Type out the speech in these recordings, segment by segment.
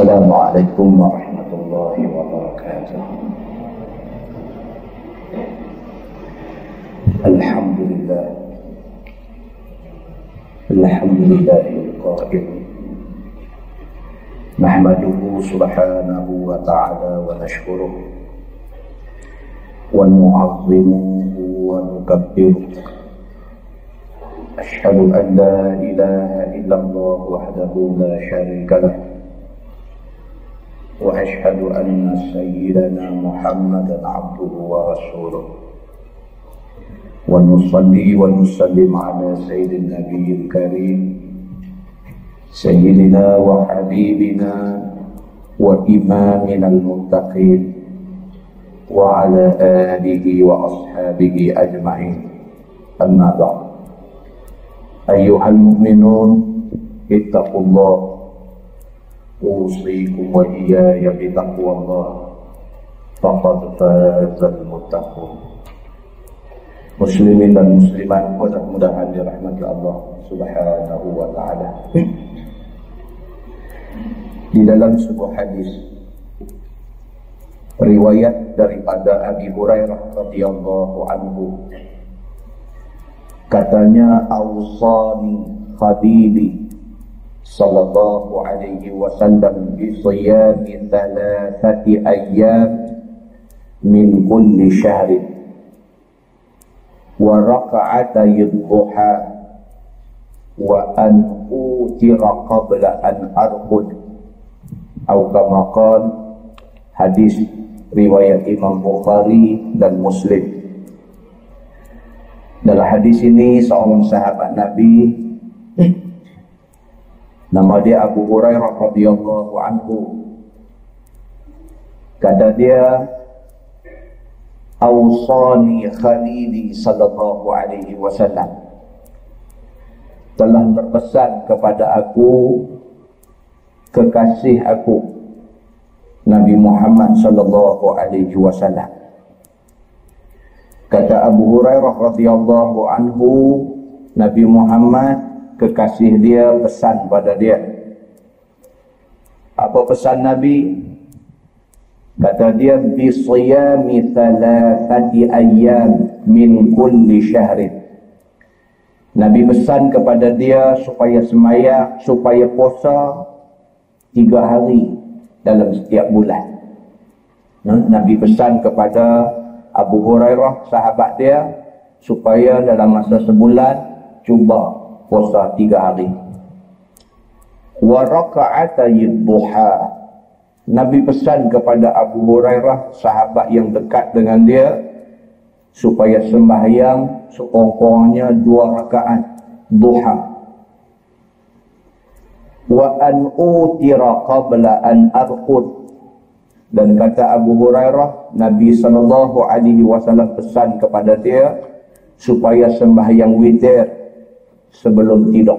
السلام عليكم ورحمة الله وبركاته. الحمد لله. الحمد لله القائل. نحمده سبحانه وتعالى ونشكره ونعظمه ونكبره. أشهد أن لا إله إلا الله وحده لا شريك له. وأشهد أن سيدنا محمدا عبده ورسوله. ونصلي ونسلم على سيد النبي الكريم سيدنا وحبيبنا وإمامنا المتقين وعلى آله وأصحابه أجمعين. أما بعد أيها المؤمنون اتقوا الله أوصيكم وإياي بتقوى الله فقد فاز المتقون muslimin dan muslimat mudah-mudahan dirahmati Allah Subhanahu wa taala. Di dalam sebuah hadis riwayat daripada Abi Hurairah radhiyallahu anhu katanya awsani khalili sallallahu alaihi wasallam bi siyami thalathati ayyam min kulli shahrin وركعتي الضحى وأن أوتر قبل أن أرقد أو كما قال حديث riwayat Imam Bukhari dan Muslim. Dalam hadis ini seorang sahabat Nabi nama dia Abu Hurairah radhiyallahu anhu. Kata dia awsani khalili sallallahu alaihi wasallam. Telah berpesan kepada aku kekasih aku Nabi Muhammad sallallahu alaihi wasallam. Kata Abu Hurairah radhiyallahu anhu Nabi Muhammad kekasih dia pesan pada dia. Apa pesan Nabi? Kata dia bi siyami thalathati ayyam min kulli syahrin Nabi pesan kepada dia supaya semaya supaya puasa tiga hari dalam setiap bulan. Nabi pesan kepada Abu Hurairah sahabat dia supaya dalam masa sebulan cuba puasa tiga hari wa raka'atay duha Nabi pesan kepada Abu Hurairah, sahabat yang dekat dengan dia, supaya sembahyang sekurang-kurangnya dua rakaat duha. Wa an utira qabla an arqud. Dan kata Abu Hurairah, Nabi sallallahu alaihi wasallam pesan kepada dia supaya sembahyang witir sebelum tidur.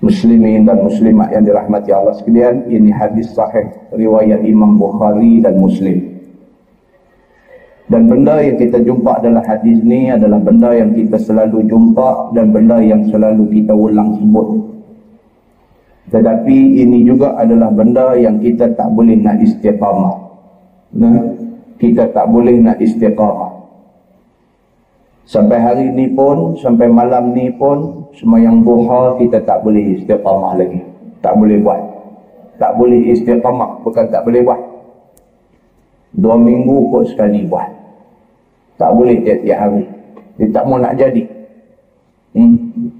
Muslimin dan muslimat yang dirahmati Allah sekalian ini hadis sahih riwayat Imam Bukhari dan Muslim. Dan benda yang kita jumpa dalam hadis ni adalah benda yang kita selalu jumpa dan benda yang selalu kita ulang sebut. Tetapi ini juga adalah benda yang kita tak boleh nak istiqamah. Nah, kita tak boleh nak istiqamah Sampai hari ni pun, sampai malam ni pun, semayang duha kita tak boleh istiqamah lagi. Tak boleh buat. Tak boleh istiqamah, bukan tak boleh buat. Dua minggu kot sekali buat. Tak boleh tiap-tiap hari. Dia tak mau nak jadi. Hmm.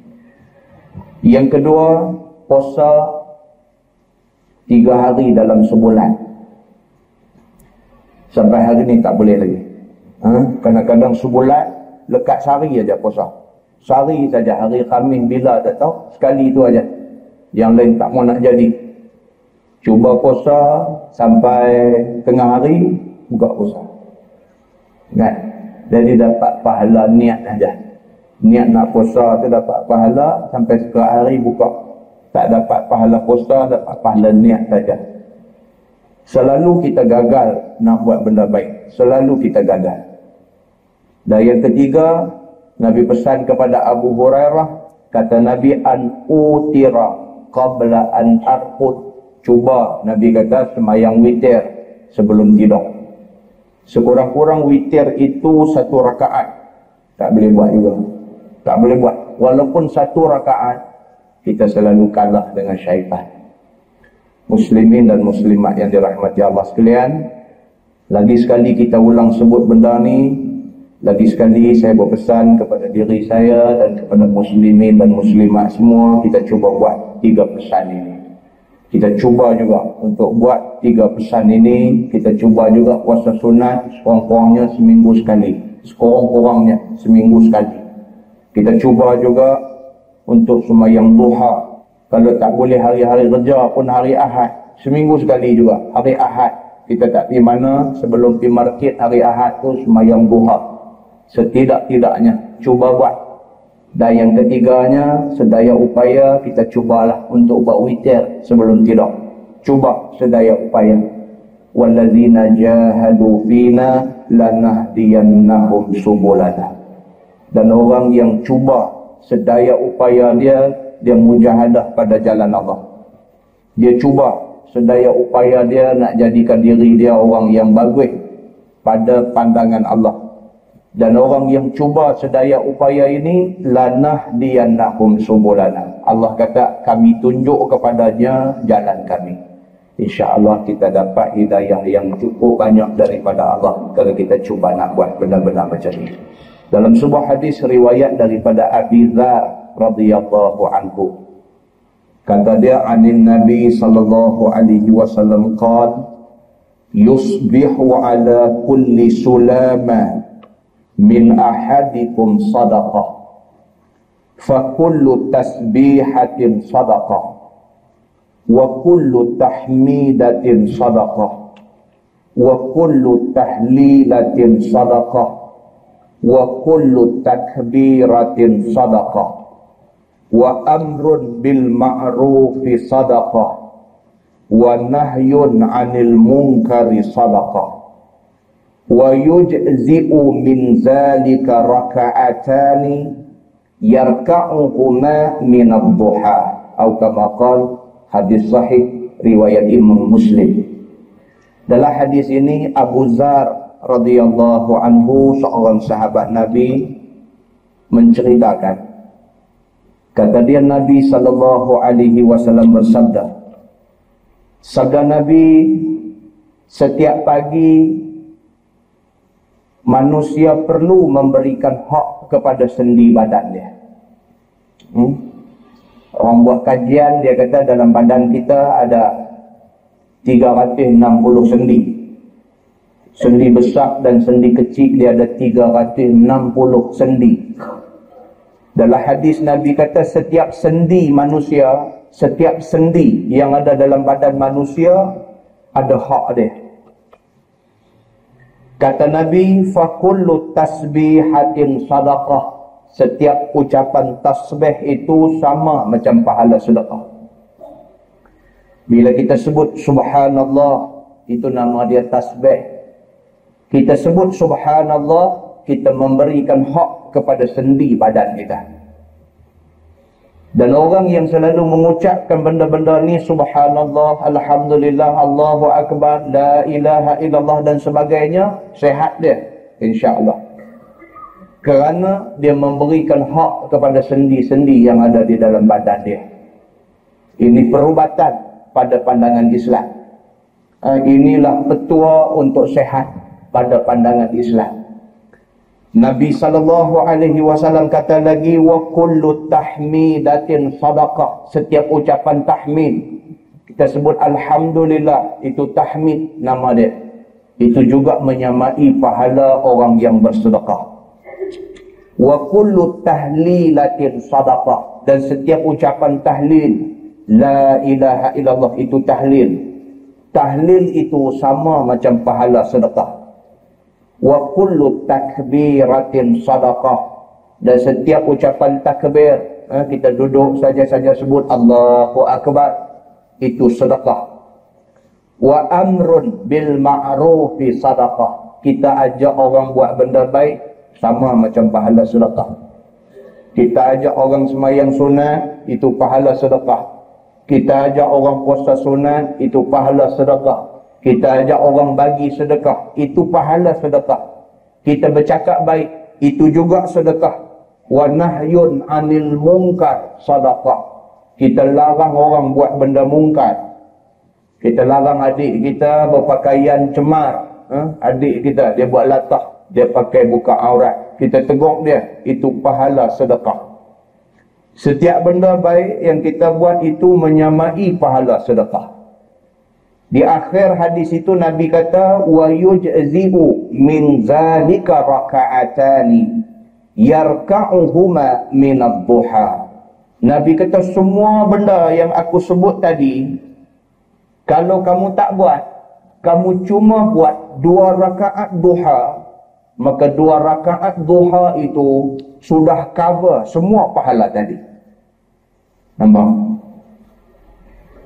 Yang kedua, puasa tiga hari dalam sebulan. Sampai hari ni tak boleh lagi. Ha? Kadang-kadang sebulan, lekat sehari aja puasa. Sehari saja hari Khamis bila tak tahu, sekali itu aja. Yang lain tak mau nak jadi. Cuba puasa sampai tengah hari buka puasa. Kan? Jadi dapat pahala niat aja. Niat nak puasa tu dapat pahala sampai sekarang hari buka. Tak dapat pahala puasa, dapat pahala niat saja. Selalu kita gagal nak buat benda baik. Selalu kita gagal. Dan yang ketiga, Nabi pesan kepada Abu Hurairah, kata Nabi an utira qabla an arqud. cuba Nabi kata semayang witir sebelum tidur. Sekurang-kurang witir itu satu rakaat. Tak boleh buat juga. Tak boleh buat. Walaupun satu rakaat, kita selalu kalah dengan syaitan. Muslimin dan muslimat yang dirahmati Allah sekalian, lagi sekali kita ulang sebut benda ni, lagi sekali saya berpesan kepada diri saya dan kepada muslimin dan muslimat semua, kita cuba buat tiga pesan ini. Kita cuba juga untuk buat tiga pesan ini, kita cuba juga puasa sunat sekurang-kurangnya seminggu sekali. Sekurang-kurangnya seminggu sekali. Kita cuba juga untuk semayang duha. Kalau tak boleh hari-hari kerja pun hari Ahad. Seminggu sekali juga. Hari Ahad. Kita tak pergi mana sebelum pergi market hari Ahad tu semayang duha. Setidak-tidaknya cuba buat. Dan yang ketiganya, sedaya upaya kita cubalah untuk buat witir sebelum tidur. Cuba sedaya upaya. Wallazina jahadu fina lanahdiyannahum subulana. Dan orang yang cuba sedaya upaya dia, dia mujahadah pada jalan Allah. Dia cuba sedaya upaya dia nak jadikan diri dia orang yang bagus pada pandangan Allah. Dan orang yang cuba sedaya upaya ini, lanah diannahum subulana. Allah kata, kami tunjuk kepadanya jalan kami. InsyaAllah kita dapat hidayah yang cukup banyak daripada Allah kalau kita cuba nak buat benda-benda macam ini. Dalam sebuah hadis riwayat daripada Abi Dzar radhiyallahu anhu. Kata dia anin Nabi sallallahu alaihi wasallam qala yusbihu ala kulli sulama min ahadikum sadaqah fa kullu tasbihatin sadaqah wa kullu tahmidatin sadaqah wa kullu tahlilatin sadaqah wa kullu takbiratin sadaqah wa amrun bil ma'rufi sadaqah wa nahyun 'anil munkari sadaqah wa yujzi'u min zalika raka'atani yarka'uhuma min ad-duha atau kama qala hadis sahih riwayat Imam Muslim dalam hadis ini Abu Zar radhiyallahu anhu seorang sahabat Nabi menceritakan. Kata dia Nabi sallallahu alaihi wasallam bersabda sabda Nabi setiap pagi manusia perlu memberikan hak kepada sendi badan dia hmm? orang buat kajian dia kata dalam badan kita ada 360 sendi Sendi besar dan sendi kecil dia ada 360 sendi. Dalam hadis Nabi kata setiap sendi manusia, setiap sendi yang ada dalam badan manusia ada hak dia. Kata Nabi, fakullu tasbihatin sadaqah. Setiap ucapan tasbih itu sama macam pahala sedekah. Bila kita sebut subhanallah, itu nama dia tasbih kita sebut subhanallah kita memberikan hak kepada sendi badan kita dan orang yang selalu mengucapkan benda-benda ni subhanallah alhamdulillah Allahu akbar la ilaha illallah dan sebagainya sehat dia insyaallah. Kerana dia memberikan hak kepada sendi-sendi yang ada di dalam badan dia. Ini perubatan pada pandangan Islam. Ah, inilah petua untuk sehat pada pandangan Islam. Nabi sallallahu alaihi wasallam kata lagi wa kullu tahmidatin sadaqah. Setiap ucapan tahmid kita sebut alhamdulillah itu tahmid nama dia. Itu juga menyamai pahala orang yang bersedekah. Wa kullu tahlilatin sadaqah dan setiap ucapan tahlil la ilaha illallah itu tahlil. Tahlil itu sama macam pahala sedekah wa kullu takbiratin sadaqah. Dan setiap ucapan takbir eh, kita duduk saja-saja sebut Allahu akbar. Itu sedekah. Wa amrun bil ma'rufi sadaqah. Kita ajak orang buat benda baik sama macam pahala sedekah. Kita ajak orang semayang sunat itu pahala sedekah. Kita ajak orang puasa sunat, itu pahala sedekah. Kita ajak orang bagi sedekah, itu pahala sedekah. Kita bercakap baik, itu juga sedekah. Wa nahyun anil mungkar sedekah. Kita larang orang buat benda mungkar. Kita larang adik kita berpakaian cemar. Ha? Adik kita, dia buat latah. Dia pakai buka aurat. Kita tegur dia. Itu pahala sedekah. Setiap benda baik yang kita buat itu menyamai pahala sedekah. Di akhir hadis itu Nabi kata wa yujzi'u min zalika raka'atani yarka'uhuma min ad-duha. Nabi kata semua benda yang aku sebut tadi kalau kamu tak buat kamu cuma buat dua rakaat duha maka dua rakaat duha itu sudah cover semua pahala tadi. Nampak?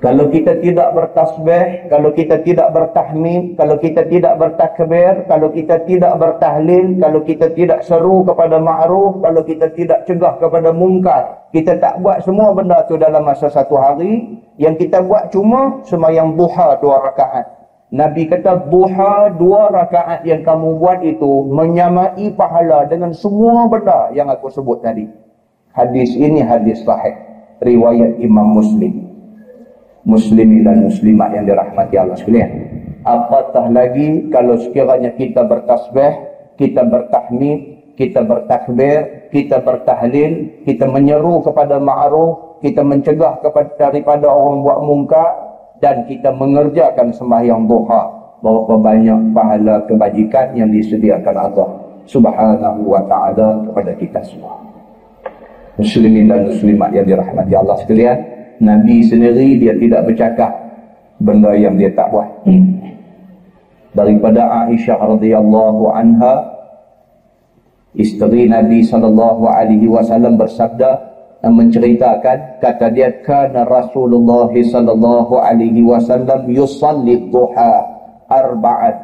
Kalau kita tidak bertasbih, kalau kita tidak bertahmid, kalau kita tidak bertakbir, kalau kita tidak bertahlil, kalau kita tidak seru kepada ma'ruf, kalau kita tidak cegah kepada mungkar, kita tak buat semua benda tu dalam masa satu hari, yang kita buat cuma semayang duha dua rakaat. Nabi kata duha dua rakaat yang kamu buat itu menyamai pahala dengan semua benda yang aku sebut tadi. Hadis ini hadis sahih riwayat Imam Muslim. Muslimin dan muslimat yang dirahmati Allah sekalian. Apatah lagi kalau sekiranya kita bertasbih, kita bertahmid, kita bertakbir, kita bertahlil, kita menyeru kepada ma'ruf, kita mencegah kepada daripada orang buat mungkar dan kita mengerjakan sembahyang duha berapa banyak pahala kebajikan yang disediakan Allah Subhanahu wa taala kepada kita semua muslimin dan muslimat yang dirahmati Allah sekalian Nabi sendiri dia tidak bercakap benda yang dia tak buat. Daripada Aisyah radhiyallahu anha isteri Nabi sallallahu alaihi wasallam bersabda menceritakan kata dia kana Rasulullah sallallahu alaihi wasallam yusalli duha arba'at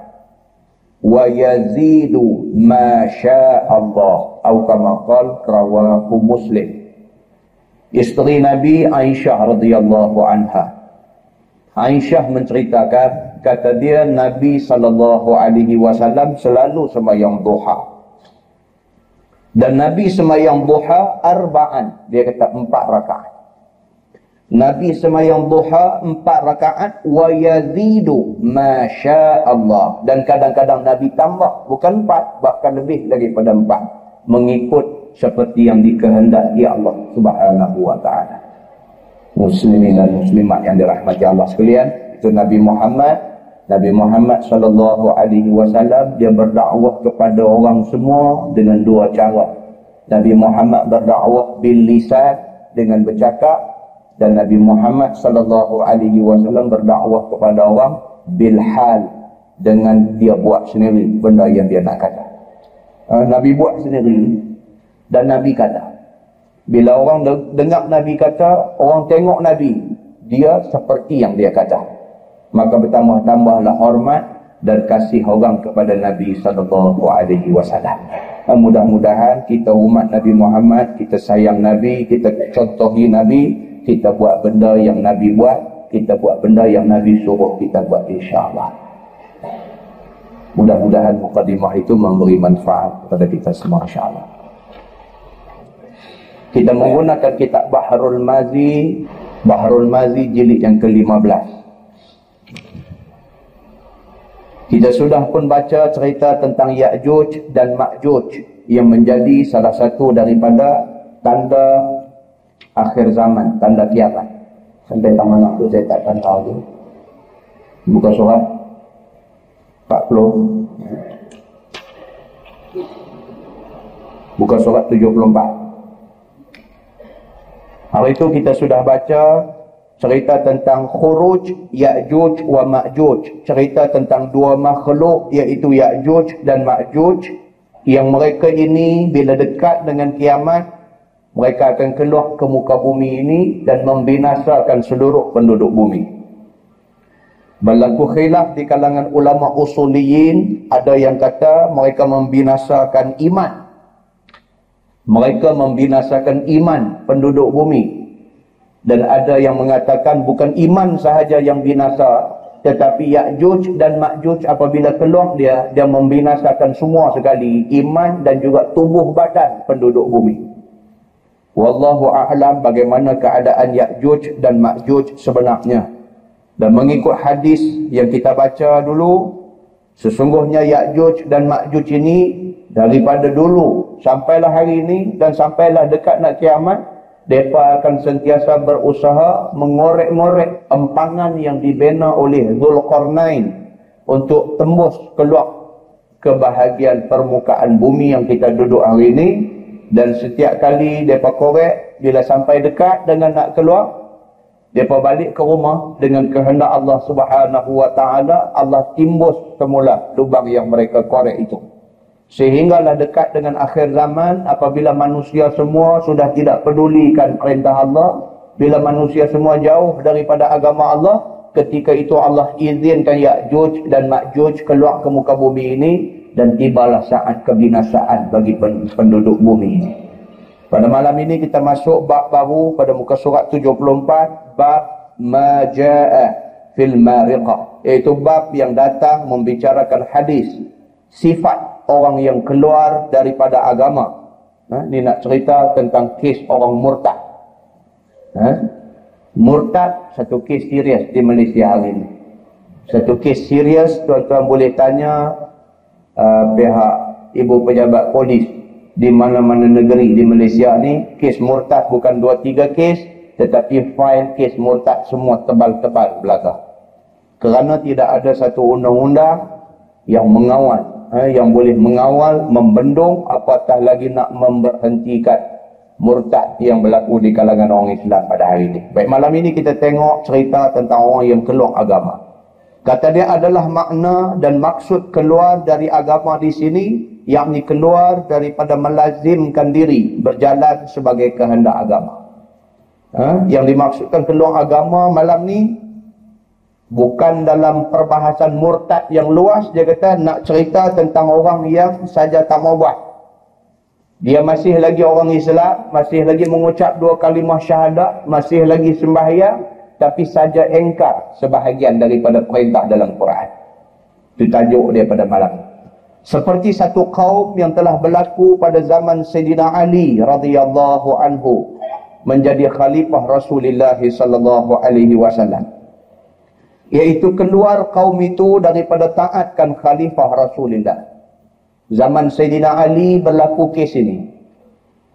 wa yazidu ma syaa Allah. Atau kama qal rawahu muslim isteri nabi aisyah radhiyallahu anha. Aisyah menceritakan kata dia nabi sallallahu alaihi wasallam selalu sembahyang duha. Dan nabi sembahyang duha arba'an. Dia kata empat rakaat. Nabi semayang duha empat rakaat wa yazidu ma Allah dan kadang-kadang Nabi tambah bukan empat bahkan lebih daripada empat mengikut seperti yang dikehendaki Allah Subhanahu wa taala. Muslimin dan muslimat yang dirahmati Allah sekalian, itu Nabi Muhammad Nabi Muhammad sallallahu alaihi wasallam dia berdakwah kepada orang semua dengan dua cara. Nabi Muhammad berdakwah bil lisan dengan bercakap dan Nabi Muhammad sallallahu alaihi wasallam berdakwah kepada orang bil hal dengan dia buat sendiri benda yang dia nak kata. Ah, Nabi buat sendiri dan Nabi kata bila orang dengar Nabi kata orang tengok Nabi dia seperti yang dia kata. Maka bertambah-tambahlah hormat dan kasih orang kepada Nabi sallallahu alaihi wasallam. Ah, mudah-mudahan kita umat Nabi Muhammad kita sayang Nabi kita contohi Nabi kita buat benda yang Nabi buat kita buat benda yang Nabi suruh kita buat insya-Allah. Mudah-mudahan mukadimah itu memberi manfaat kepada kita semua insyaAllah. Kita menggunakan kitab Baharul Mazi, Baharul Mazi jilid yang ke-15. Kita sudah pun baca cerita tentang Ya'juj dan Ma'juj yang menjadi salah satu daripada tanda akhir zaman, tanda kiamat. Sampai taman aku saya takkan tahu. Buka surat. 40 bukan surat 74 hari itu kita sudah baca cerita tentang khuruj Ya'juj wa Ma'juj cerita tentang dua makhluk iaitu Ya'juj dan Ma'juj yang mereka ini bila dekat dengan kiamat mereka akan keluar ke muka bumi ini dan membinasakan seluruh penduduk bumi Berlaku khilaf di kalangan ulama usuliyin, ada yang kata mereka membinasakan iman. Mereka membinasakan iman penduduk bumi. Dan ada yang mengatakan bukan iman sahaja yang binasa, tetapi Ya'juj dan Ma'juj apabila keluar dia, dia membinasakan semua sekali iman dan juga tubuh badan penduduk bumi. Wallahu a'lam bagaimana keadaan Ya'juj dan Ma'juj sebenarnya. Dan mengikut hadis yang kita baca dulu, sesungguhnya Ya'juj dan Ma'juj ini daripada dulu sampailah hari ini dan sampailah dekat nak kiamat, mereka akan sentiasa berusaha mengorek-ngorek empangan yang dibina oleh Zulkarnain untuk tembus keluar ke bahagian permukaan bumi yang kita duduk hari ini. Dan setiap kali mereka korek bila sampai dekat dengan nak keluar mereka balik ke rumah dengan kehendak Allah subhanahu wa ta'ala Allah timbus semula lubang yang mereka korek itu Sehinggalah dekat dengan akhir zaman apabila manusia semua sudah tidak pedulikan perintah Allah. Bila manusia semua jauh daripada agama Allah. Ketika itu Allah izinkan Ya'juj dan Ma'juj keluar ke muka bumi ini. Dan tibalah saat kebinasaan bagi penduduk bumi ini. Pada malam ini kita masuk bab baru pada muka surat 74. Bab Maja'a fil Mariqah. Iaitu bab yang datang membicarakan hadis. Sifat orang yang keluar daripada agama. Ha? Ini nak cerita tentang kes orang murtad. Ha? Murtad satu kes serius di Malaysia hari ini. Satu kes serius tuan-tuan boleh tanya uh, pihak ibu pejabat polis di mana-mana negeri di Malaysia ni kes murtad bukan dua tiga kes tetapi file kes murtad semua tebal-tebal belakang. Kerana tidak ada satu undang-undang yang mengawal eh, yang boleh mengawal, membendung apatah lagi nak memberhentikan murtad yang berlaku di kalangan orang Islam pada hari ini. Baik, malam ini kita tengok cerita tentang orang yang keluar agama. Kata dia adalah makna dan maksud keluar dari agama di sini, yakni keluar daripada melazimkan diri berjalan sebagai kehendak agama. Ha? Yang dimaksudkan keluar agama malam ni bukan dalam perbahasan murtad yang luas dia kata nak cerita tentang orang yang saja tak mau buat. Dia masih lagi orang Islam masih lagi mengucap dua kalimah syahadat masih lagi sembahyang tapi saja engkar sebahagian daripada perintah dalam Quran. Itu tajuk dia pada malam. Seperti satu kaum yang telah berlaku pada zaman Sayyidina Ali radhiyallahu anhu menjadi khalifah Rasulullah sallallahu alaihi wasallam iaitu keluar kaum itu daripada taatkan khalifah Rasulullah. Zaman Sayyidina Ali berlaku kes ini.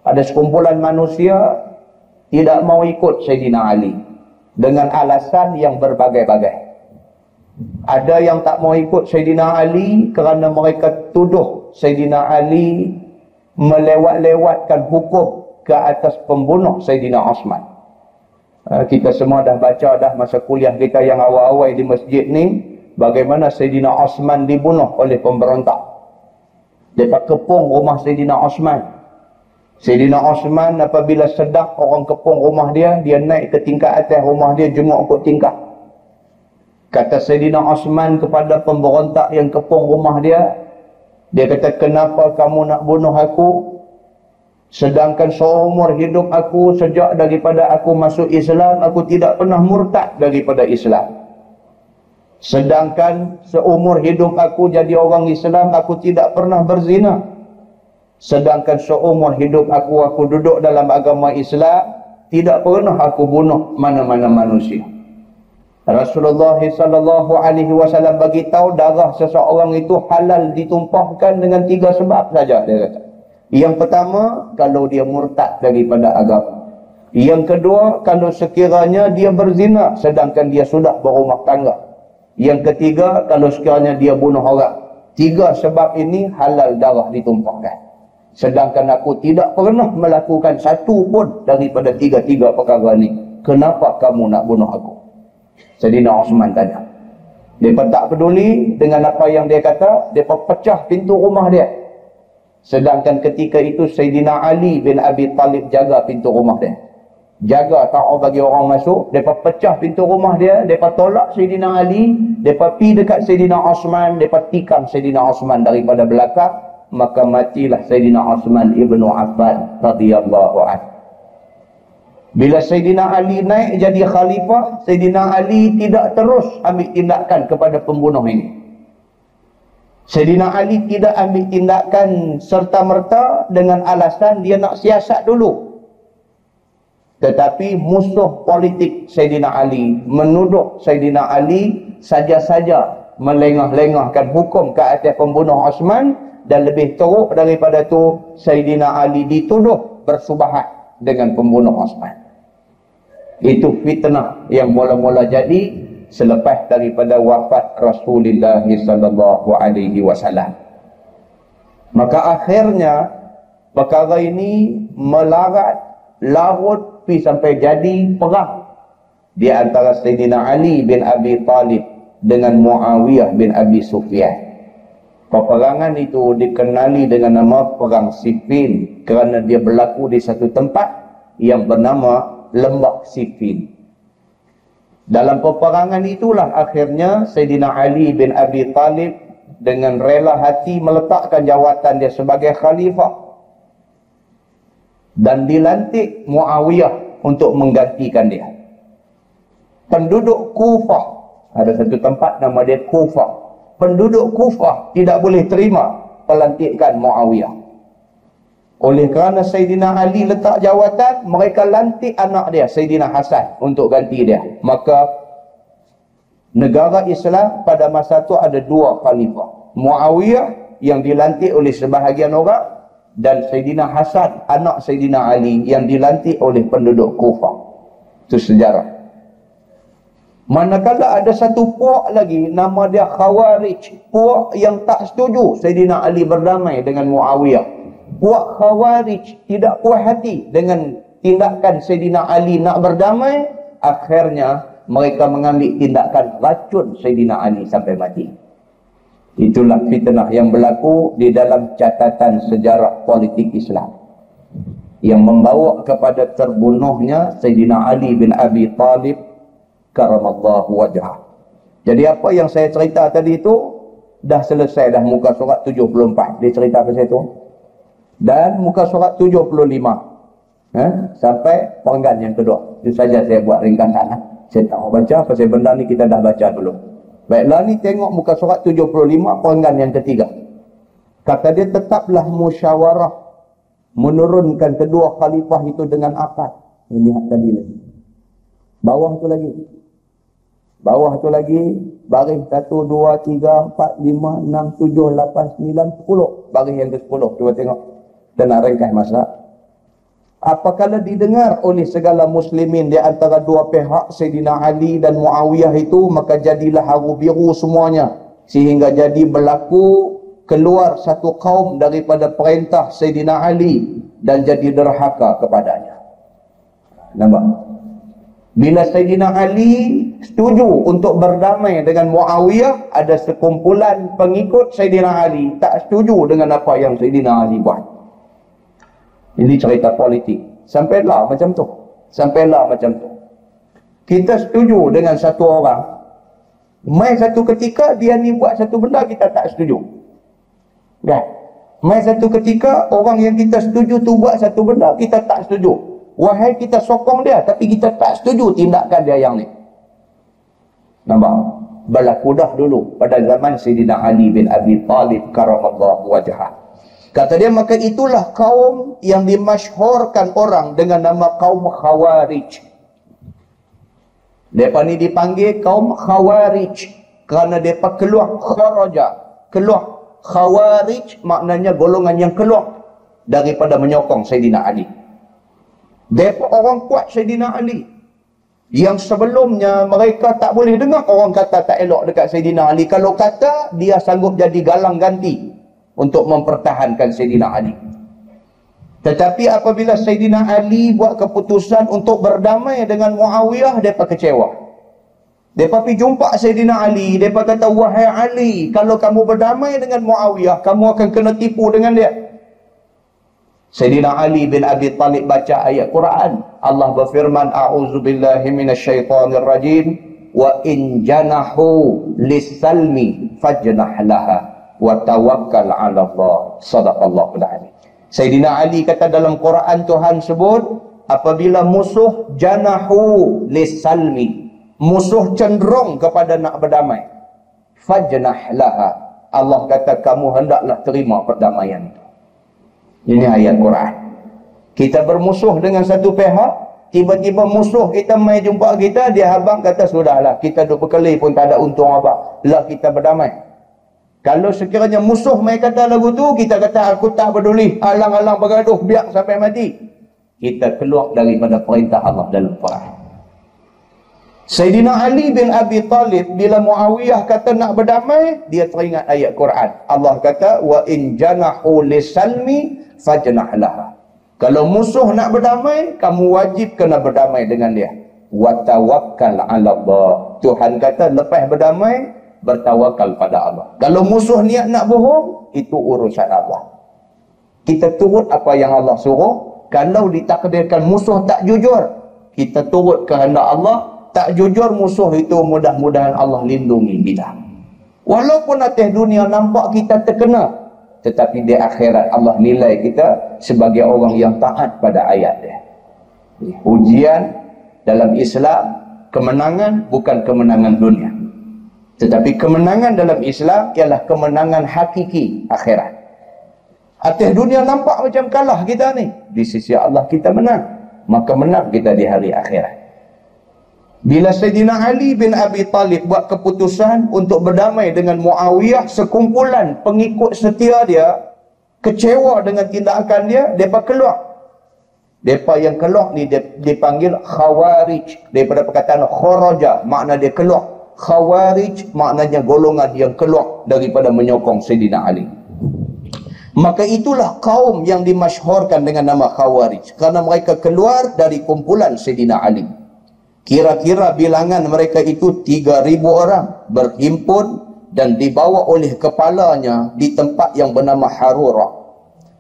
Ada sekumpulan manusia tidak mau ikut Sayyidina Ali dengan alasan yang berbagai-bagai. Ada yang tak mau ikut Sayyidina Ali kerana mereka tuduh Sayyidina Ali melewat-lewatkan hukum ke atas pembunuh Sayyidina Osman. Ah, kita semua dah baca dah masa kuliah kita yang awal-awal di masjid ni bagaimana Sayyidina Osman dibunuh oleh pemberontak. Dia kepung rumah Sayyidina Osman. Sayyidina Osman apabila sedap orang kepung rumah dia dia naik ke tingkat atas rumah dia jenguk ke tingkat kata Sayyidina Osman kepada pemberontak yang kepung rumah dia dia kata kenapa kamu nak bunuh aku Sedangkan seumur hidup aku sejak daripada aku masuk Islam, aku tidak pernah murtad daripada Islam. Sedangkan seumur hidup aku jadi orang Islam, aku tidak pernah berzina. Sedangkan seumur hidup aku, aku duduk dalam agama Islam, tidak pernah aku bunuh mana-mana manusia. Rasulullah sallallahu alaihi wasallam bagi tahu darah seseorang itu halal ditumpahkan dengan tiga sebab saja dia kata. Yang pertama, kalau dia murtad daripada agama. Yang kedua, kalau sekiranya dia berzina sedangkan dia sudah berumah tangga. Yang ketiga, kalau sekiranya dia bunuh orang. Tiga sebab ini halal darah ditumpahkan. Sedangkan aku tidak pernah melakukan satu pun daripada tiga-tiga perkara ini. Kenapa kamu nak bunuh aku? Sedina Osman tanya. Dia tak peduli dengan apa yang dia kata. Dia pecah pintu rumah dia. Sedangkan ketika itu Sayyidina Ali bin Abi Talib jaga pintu rumah dia. Jaga tak bagi orang masuk. Mereka pecah pintu rumah dia. Mereka tolak Sayyidina Ali. Mereka pergi dekat Sayyidina Osman. Mereka tikam Sayyidina Osman daripada belakang. Maka matilah Sayyidina Osman ibnu Affan radhiyallahu anhu. Bila Sayyidina Ali naik jadi khalifah, Sayyidina Ali tidak terus ambil tindakan kepada pembunuh ini. Sayyidina Ali tidak ambil tindakan serta-merta dengan alasan dia nak siasat dulu. Tetapi musuh politik Sayyidina Ali menuduh Sayyidina Ali saja-saja melengah-lengahkan hukum ke atas pembunuh Osman dan lebih teruk daripada itu Sayyidina Ali dituduh bersubahat dengan pembunuh Osman. Itu fitnah yang mula-mula jadi selepas daripada wafat Rasulullah sallallahu alaihi wasallam. Maka akhirnya perkara ini melarat larut pi sampai jadi perang di antara Sayyidina Ali bin Abi Talib dengan Muawiyah bin Abi Sufyan. Peperangan itu dikenali dengan nama Perang Siffin kerana dia berlaku di satu tempat yang bernama lembah Siffin. Dalam peperangan itulah akhirnya Sayyidina Ali bin Abi Talib dengan rela hati meletakkan jawatan dia sebagai khalifah dan dilantik Muawiyah untuk menggantikan dia. Penduduk Kufah, ada satu tempat nama dia Kufah. Penduduk Kufah tidak boleh terima pelantikan Muawiyah. Oleh kerana Sayyidina Ali letak jawatan, mereka lantik anak dia, Sayyidina Hasan, untuk ganti dia. Maka, negara Islam pada masa itu ada dua khalifah. Muawiyah yang dilantik oleh sebahagian orang, dan Sayyidina Hasan, anak Sayyidina Ali, yang dilantik oleh penduduk Kufah. Itu sejarah. Manakala ada satu puak lagi, nama dia Khawarij. Puak yang tak setuju Sayyidina Ali berdamai dengan Muawiyah buat khawarij tidak puas hati dengan tindakan Sayyidina Ali nak berdamai, akhirnya mereka mengambil tindakan racun Sayyidina Ali sampai mati. Itulah fitnah yang berlaku di dalam catatan sejarah politik Islam. Yang membawa kepada terbunuhnya Sayyidina Ali bin Abi Talib karamallahu wajah. Jadi apa yang saya cerita tadi itu dah selesai dah muka surat 74. Dia cerita ke saya tu dan muka surat 75 eh, sampai penggan yang kedua. Itu saja saya buat ringkasan eh. saya tak mau baca pasal benda ni kita dah baca dulu. Baiklah ni tengok muka surat 75 penggan yang ketiga. Kata dia tetaplah musyawarah menurunkan kedua khalifah itu dengan akad ini tadi lagi. Bawah tu lagi. Bawah tu lagi baris 1, 2, 3, 4, 5, 6, 7, 8, 9, 10 baris yang ke 10 cuba tengok dan nak ringkas masa. Apakala didengar oleh segala muslimin di antara dua pihak Sayyidina Ali dan Muawiyah itu maka jadilah haru biru semuanya sehingga jadi berlaku keluar satu kaum daripada perintah Sayyidina Ali dan jadi derhaka kepadanya. Nampak? Bila Sayyidina Ali setuju untuk berdamai dengan Muawiyah, ada sekumpulan pengikut Sayyidina Ali tak setuju dengan apa yang Sayyidina Ali buat. Ini cerita politik. Sampailah macam tu. Sampailah macam tu. Kita setuju dengan satu orang. Mai satu ketika dia ni buat satu benda kita tak setuju. Kan? Mai satu ketika orang yang kita setuju tu buat satu benda kita tak setuju. Wahai kita sokong dia tapi kita tak setuju tindakan dia yang ni. Nampak? Berlaku dah dulu pada zaman Sayyidina Ali bin Abi Talib karamallahu wajahah. Kata dia, maka itulah kaum yang dimasyhurkan orang dengan nama kaum Khawarij. Mereka ni dipanggil kaum Khawarij. Kerana mereka keluar kharaja. Keluar. Khawarij maknanya golongan yang keluar daripada menyokong Sayyidina Ali. Mereka orang kuat Sayyidina Ali. Yang sebelumnya mereka tak boleh dengar orang kata tak elok dekat Sayyidina Ali. Kalau kata dia sanggup jadi galang ganti untuk mempertahankan Sayyidina Ali. Tetapi apabila Sayyidina Ali buat keputusan untuk berdamai dengan Muawiyah, mereka kecewa. Mereka pergi jumpa Sayyidina Ali. Mereka kata, Wahai Ali, kalau kamu berdamai dengan Muawiyah, kamu akan kena tipu dengan dia. Sayyidina Ali bin Abi Talib baca ayat Quran. Allah berfirman, A'udzubillahi minasyaitanirrajim. Wa in janahu lissalmi fajnah laha wa tawakkal 'ala Allah. Sadaqallahu alazim. Sayyidina Ali kata dalam Quran Tuhan sebut apabila musuh janahu lisalmi musuh cenderung kepada nak berdamai. Fajnah laha. Allah kata kamu hendaklah terima perdamaian itu. Ini ayat Quran. Kita bermusuh dengan satu pihak tiba-tiba musuh kita mai jumpa kita dia habang kata sudahlah kita duk berkeli pun tak ada untung apa. Lah kita berdamai kalau sekiranya musuh mai kata lagu tu kita kata aku tak peduli alang-alang bergaduh biar sampai mati kita keluar daripada perintah Allah dalam Quran. Sayyidina Ali bin Abi Talib bila Muawiyah kata nak berdamai, dia teringat ayat Quran. Allah kata wa in janahu lisalmi fajnah laha. Kalau musuh nak berdamai, kamu wajib kena berdamai dengan dia. Wa tawakkal 'ala Allah. Tuhan kata lepas berdamai, bertawakal pada Allah. Kalau musuh niat nak bohong, itu urusan Allah. Kita turut apa yang Allah suruh, kalau ditakdirkan musuh tak jujur kita turut kehendak Allah. Tak jujur musuh itu mudah-mudahan Allah lindungi kita. Walaupun atas dunia nampak kita terkena tetapi di akhirat Allah nilai kita sebagai orang yang taat pada ayat dia. Ujian dalam Islam kemenangan bukan kemenangan dunia tetapi kemenangan dalam Islam ialah kemenangan hakiki akhirat Atas dunia nampak macam kalah kita ni. Di sisi Allah kita menang. Maka menang kita di hari akhirat. Bila Sayyidina Ali bin Abi Talib buat keputusan untuk berdamai dengan Muawiyah, sekumpulan pengikut setia dia, kecewa dengan tindakan dia, mereka keluar. Mereka yang keluar ni dipanggil Khawarij. Daripada perkataan Khoroja, makna dia keluar. Khawarij maknanya golongan yang keluar daripada menyokong Sayyidina Ali. Maka itulah kaum yang dimasyhurkan dengan nama Khawarij. Kerana mereka keluar dari kumpulan Sayyidina Ali. Kira-kira bilangan mereka itu 3,000 orang berhimpun dan dibawa oleh kepalanya di tempat yang bernama Harura.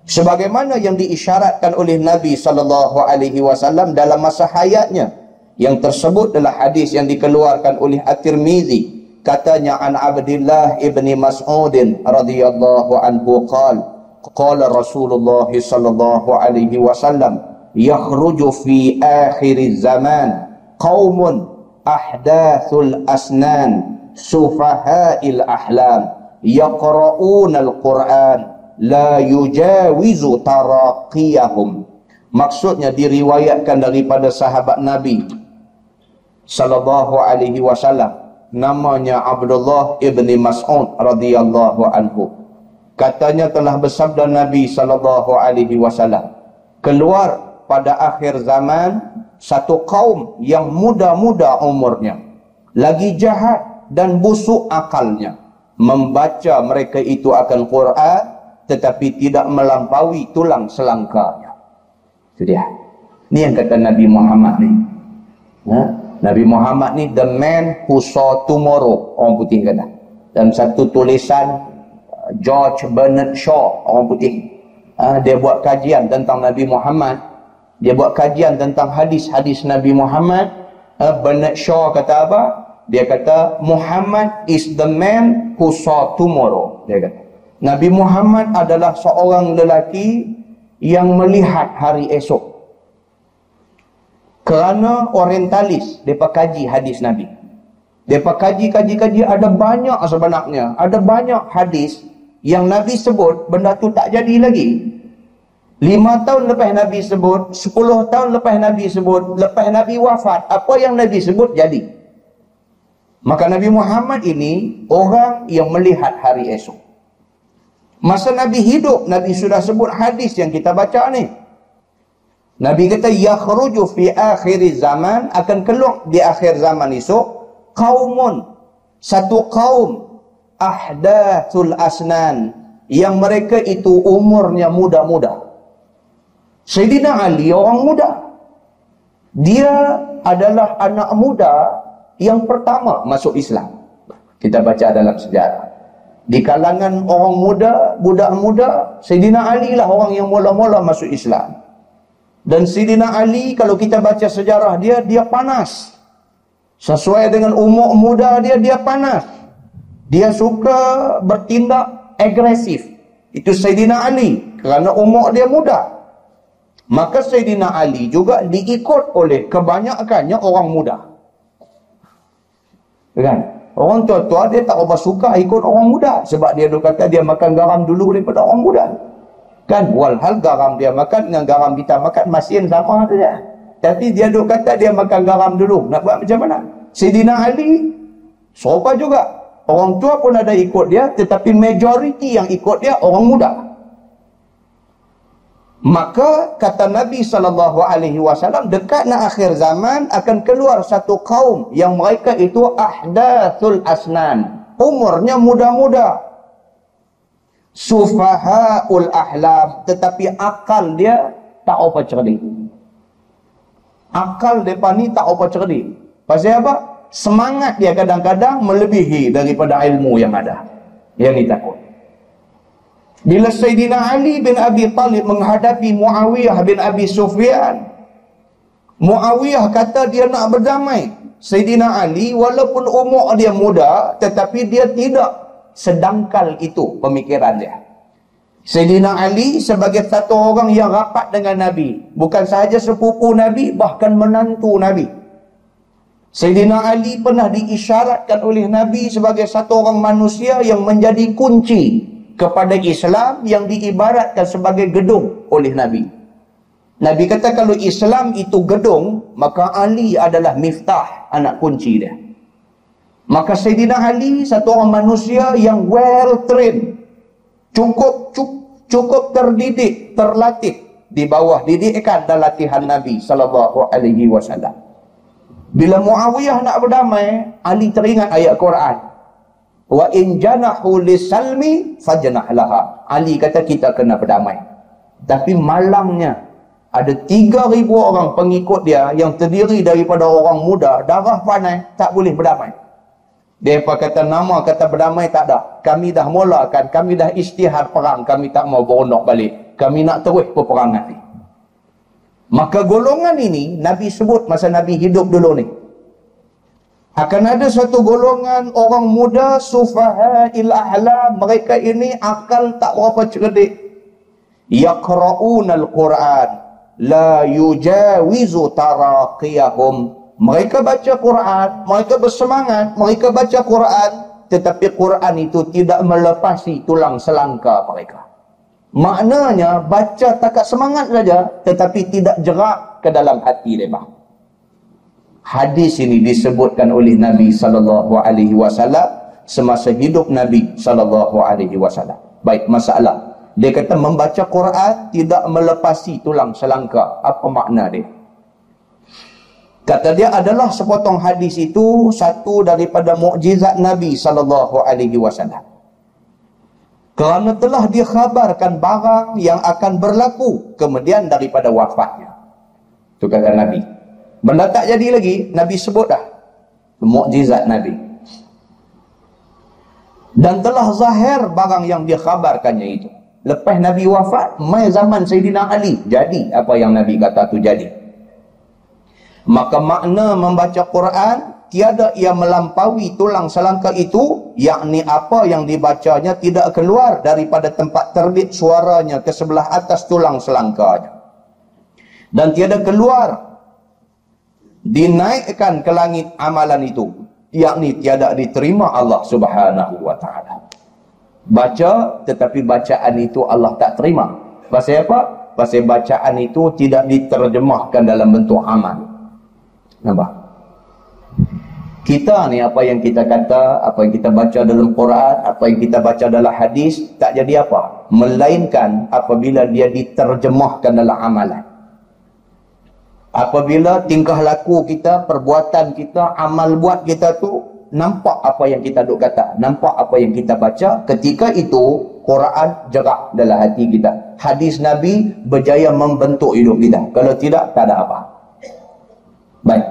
Sebagaimana yang diisyaratkan oleh Nabi SAW dalam masa hayatnya yang tersebut adalah hadis yang dikeluarkan oleh At-Tirmizi. Katanya an Abdullah ibni Mas'ud radhiyallahu anhu qala qala Rasulullah sallallahu alaihi wasallam yakhruju fi akhir zaman qaumun ahdathul asnan sufahail ahlam yaqra'un al-Quran la yujawizu taraqiyahum maksudnya diriwayatkan daripada sahabat Nabi sallallahu alaihi wasallam. Namanya Abdullah ibni Mas'ud radhiyallahu anhu. Katanya telah bersabda Nabi sallallahu alaihi wasallam keluar pada akhir zaman satu kaum yang muda-muda umurnya lagi jahat dan busuk akalnya. Membaca mereka itu akan Quran tetapi tidak melampaui tulang selangkanya itu dia. Ni yang kata Nabi Muhammad ni. Ha? Nabi Muhammad ni the man who saw tomorrow orang putih kata. Dalam satu tulisan George Bernard Shaw orang putih. Uh, dia buat kajian tentang Nabi Muhammad. Dia buat kajian tentang hadis-hadis Nabi Muhammad. Uh, Bernard Shaw kata apa? Dia kata Muhammad is the man who saw tomorrow. Dia kata. Nabi Muhammad adalah seorang lelaki yang melihat hari esok kerana orientalis mereka kaji hadis Nabi mereka kaji-kaji-kaji ada banyak sebenarnya ada banyak hadis yang Nabi sebut benda tu tak jadi lagi. Lima tahun lepas Nabi sebut, sepuluh tahun lepas Nabi sebut, lepas Nabi wafat, apa yang Nabi sebut jadi. Maka Nabi Muhammad ini orang yang melihat hari esok. Masa Nabi hidup, Nabi sudah sebut hadis yang kita baca ni. Nabi kata, yakhruju fi akhir zaman, akan keluar di akhir zaman esok, kaumun, satu kaum ahdathul asnan yang mereka itu umurnya muda-muda. Sayyidina Ali orang muda. Dia adalah anak muda yang pertama masuk Islam. Kita baca dalam sejarah. Di kalangan orang muda, budak muda, Sayyidina Ali lah orang yang mula-mula masuk Islam. Dan Sayyidina Ali kalau kita baca sejarah dia, dia panas. Sesuai dengan umur muda dia, dia panas. Dia suka bertindak agresif. Itu Sayyidina Ali. Kerana umur dia muda. Maka Sayyidina Ali juga diikut oleh kebanyakannya orang muda. Kan? Orang tua-tua dia tak apa suka ikut orang muda. Sebab dia kata dia makan garam dulu daripada orang muda. Kan? Walhal garam dia makan dengan garam kita makan masin sama saja. Tapi dia duk kata dia makan garam dulu. Nak buat macam mana? Sayyidina Ali, sopa juga. Orang tua pun ada ikut dia, tetapi majoriti yang ikut dia orang muda. Maka kata Nabi sallallahu alaihi wasallam dekat nak akhir zaman akan keluar satu kaum yang mereka itu ahdathul asnan. Umurnya muda-muda. Sufahaul ahlam tetapi akal dia tak apa cerdik. Akal depa ni tak apa cerdik. Pasal apa? semangat dia kadang-kadang melebihi daripada ilmu yang ada. Yang ni takut. Bila Sayyidina Ali bin Abi Talib menghadapi Muawiyah bin Abi Sufyan, Muawiyah kata dia nak berdamai. Sayyidina Ali walaupun umur dia muda, tetapi dia tidak sedangkal itu pemikiran dia. Sayyidina Ali sebagai satu orang yang rapat dengan Nabi. Bukan sahaja sepupu Nabi, bahkan menantu Nabi. Sayyidina Ali pernah diisyaratkan oleh Nabi sebagai satu orang manusia yang menjadi kunci kepada Islam yang diibaratkan sebagai gedung oleh Nabi. Nabi kata kalau Islam itu gedung, maka Ali adalah miftah, anak kunci dia. Maka Sayyidina Ali satu orang manusia yang well trained, cukup cukup terdidik, terlatih di bawah didikan dan latihan Nabi sallallahu alaihi wasallam. Bila Muawiyah nak berdamai, Ali teringat ayat Quran. Wa in janahu lisalmi fajnah laha. Ali kata kita kena berdamai. Tapi malangnya ada 3000 orang pengikut dia yang terdiri daripada orang muda, darah panas, tak boleh berdamai. Apa kata nama kata berdamai tak ada. Kami dah mulakan, kami dah istihad perang, kami tak mau beronok balik. Kami nak terus peperangan ni. Maka golongan ini Nabi sebut masa Nabi hidup dulu ni. Akan ada satu golongan orang muda sufaha il ahla mereka ini akal tak berapa cerdik. Yaqra'un al-Quran la yujawizu taraqiyahum. Mereka baca Quran, mereka bersemangat, mereka baca Quran, tetapi Quran itu tidak melepasi tulang selangka mereka. Maknanya baca takat semangat saja tetapi tidak jerak ke dalam hati mereka. Hadis ini disebutkan oleh Nabi sallallahu alaihi wasallam semasa hidup Nabi sallallahu alaihi wasallam. Baik, masalah. Dia kata membaca Quran tidak melepasi tulang selangka. Apa makna dia? Kata dia adalah sepotong hadis itu satu daripada mukjizat Nabi sallallahu alaihi wasallam kerana telah dikhabarkan barang yang akan berlaku kemudian daripada wafatnya. Itu kata Nabi. Benda tak jadi lagi, Nabi sebut dah. Mukjizat Nabi. Dan telah zahir barang yang dikhabarkannya itu. Lepas Nabi wafat, mai zaman Sayyidina Ali. Jadi apa yang Nabi kata tu jadi. Maka makna membaca Quran tiada ia melampaui tulang selangka itu yakni apa yang dibacanya tidak keluar daripada tempat terbit suaranya ke sebelah atas tulang selangkanya dan tiada keluar dinaikkan ke langit amalan itu yakni tiada diterima Allah Subhanahu wa taala. Baca tetapi bacaan itu Allah tak terima. Pasal apa? Pasal bacaan itu tidak diterjemahkan dalam bentuk amal nampak kita ni apa yang kita kata, apa yang kita baca dalam Quran, apa yang kita baca dalam hadis tak jadi apa. Melainkan apabila dia diterjemahkan dalam amalan. Apabila tingkah laku kita, perbuatan kita, amal buat kita tu nampak apa yang kita duk kata, nampak apa yang kita baca, ketika itu Quran jerak dalam hati kita. Hadis Nabi berjaya membentuk hidup kita. Kalau tidak, tak ada apa. Baik.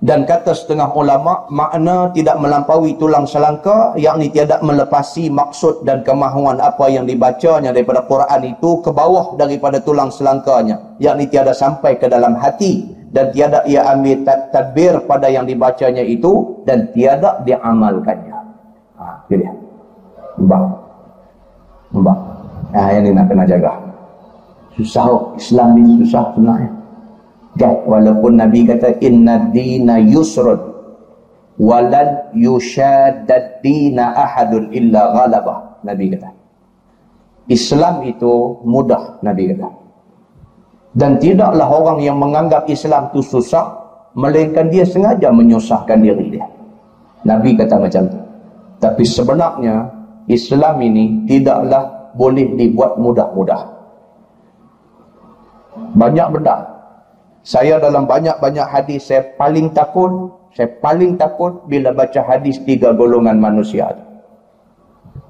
Dan kata setengah ulama makna tidak melampaui tulang selangka yakni tiada melepasi maksud dan kemahuan apa yang dibacanya daripada Quran itu ke bawah daripada tulang selangkanya yakni tiada sampai ke dalam hati dan tiada ia ambil tadbir pada yang dibacanya itu dan tiada diamalkannya. Ha itu dia. Mbak. Mbak. Nah ini nak kena jaga. Susah. Islam ni susah sebenarnya. Kan? Walaupun Nabi kata, Inna dina yusrun. Walan yushadad dina ahadun illa ghalabah. Nabi kata. Islam itu mudah, Nabi kata. Dan tidaklah orang yang menganggap Islam itu susah, melainkan dia sengaja menyusahkan diri dia. Nabi kata macam tu. Tapi sebenarnya, Islam ini tidaklah boleh dibuat mudah-mudah. Banyak benda. Saya dalam banyak-banyak hadis, saya paling takut, saya paling takut bila baca hadis tiga golongan manusia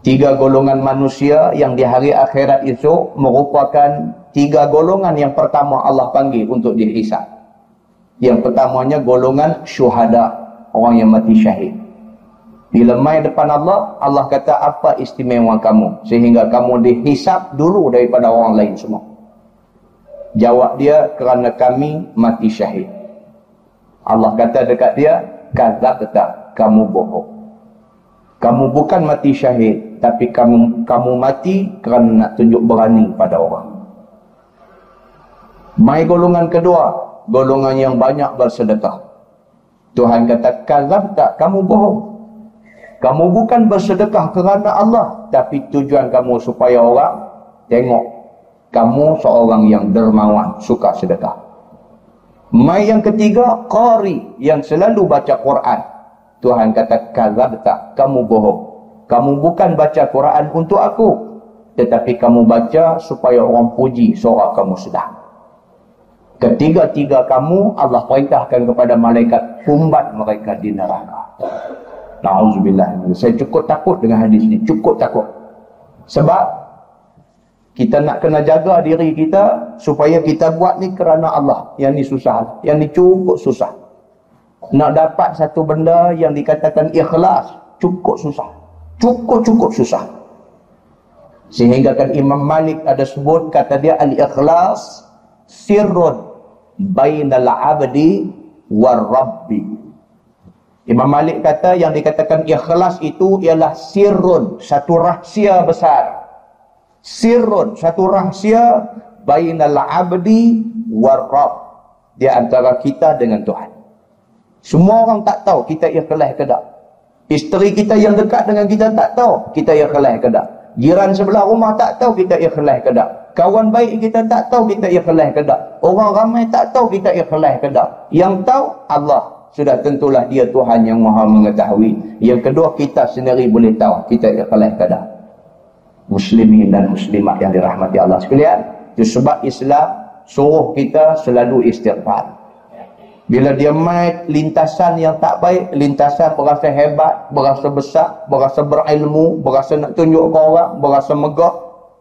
tiga golongan manusia yang di hari akhirat itu merupakan tiga golongan yang pertama Allah panggil untuk dihisap. Yang pertamanya golongan syuhada, orang yang mati syahid. Bila mai depan Allah, Allah kata apa istimewa kamu sehingga kamu dihisap dulu daripada orang lain semua. Jawab dia kerana kami mati syahid. Allah kata dekat dia, kazab tak, kamu bohong. Kamu bukan mati syahid, tapi kamu kamu mati kerana nak tunjuk berani pada orang. Mai golongan kedua, golongan yang banyak bersedekah. Tuhan kata, kazab tak kamu bohong. Kamu bukan bersedekah kerana Allah, tapi tujuan kamu supaya orang tengok kamu seorang yang dermawan, suka sedekah. Mai yang ketiga, qari yang selalu baca Quran. Tuhan kata, kazab tak kamu bohong. Kamu bukan baca Quran untuk aku. Tetapi kamu baca supaya orang puji suara kamu sedang. Ketiga-tiga kamu Allah perintahkan kepada malaikat kumbat mereka di neraka. Na'udzubillah. Saya cukup takut dengan hadis ini. Cukup takut. Sebab kita nak kena jaga diri kita supaya kita buat ni kerana Allah yang ni susah yang ni cukup susah nak dapat satu benda yang dikatakan ikhlas cukup susah cukup-cukup susah. Sehingga kan Imam Malik ada sebut kata dia al-ikhlas sirrun bainal abdi war rabbi. Imam Malik kata yang dikatakan ikhlas itu ialah sirrun, satu rahsia besar. Sirrun, satu rahsia bainal abdi war rabb. Di antara kita dengan Tuhan. Semua orang tak tahu kita ikhlas ke tak. Isteri kita yang dekat dengan kita tak tahu kita ikhlas ke tak. Jiran sebelah rumah tak tahu kita ikhlas ke tak. Kawan baik kita tak tahu kita ikhlas ke tak. Orang ramai tak tahu kita ikhlas ke tak. Yang tahu Allah. Sudah tentulah dia Tuhan yang maha mengetahui. Yang kedua kita sendiri boleh tahu kita ikhlas ke tak. Muslimin dan muslimat yang dirahmati Allah sekalian. Itu sebab Islam suruh kita selalu istighfar. Bila dia mai lintasan yang tak baik, lintasan berasa hebat, berasa besar, berasa berilmu, berasa nak tunjuk ke orang, berasa megah,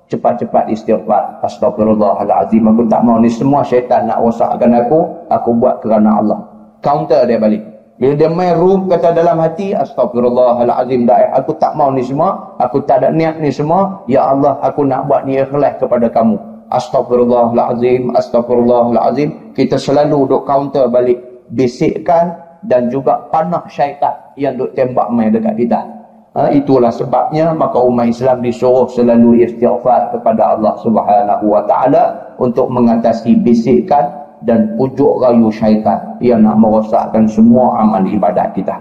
cepat-cepat istighfar. Astagfirullahalazim. Aku tak mau ni semua syaitan nak rosakkan aku, aku buat kerana Allah. Counter dia balik. Bila dia main room kata dalam hati, Astagfirullahalazim. Aku tak mau ni semua, aku tak ada niat ni semua. Ya Allah, aku nak buat ni ikhlas kepada kamu. Astagfirullahalazim, astagfirullahalazim. Kita selalu duk counter balik bisikkan dan juga panah syaitan yang duk tembak mai dekat kita. Ha, itulah sebabnya maka umat Islam disuruh selalu istighfar kepada Allah Subhanahu wa taala untuk mengatasi bisikan dan pujuk rayu syaitan yang nak merosakkan semua amal ibadat kita.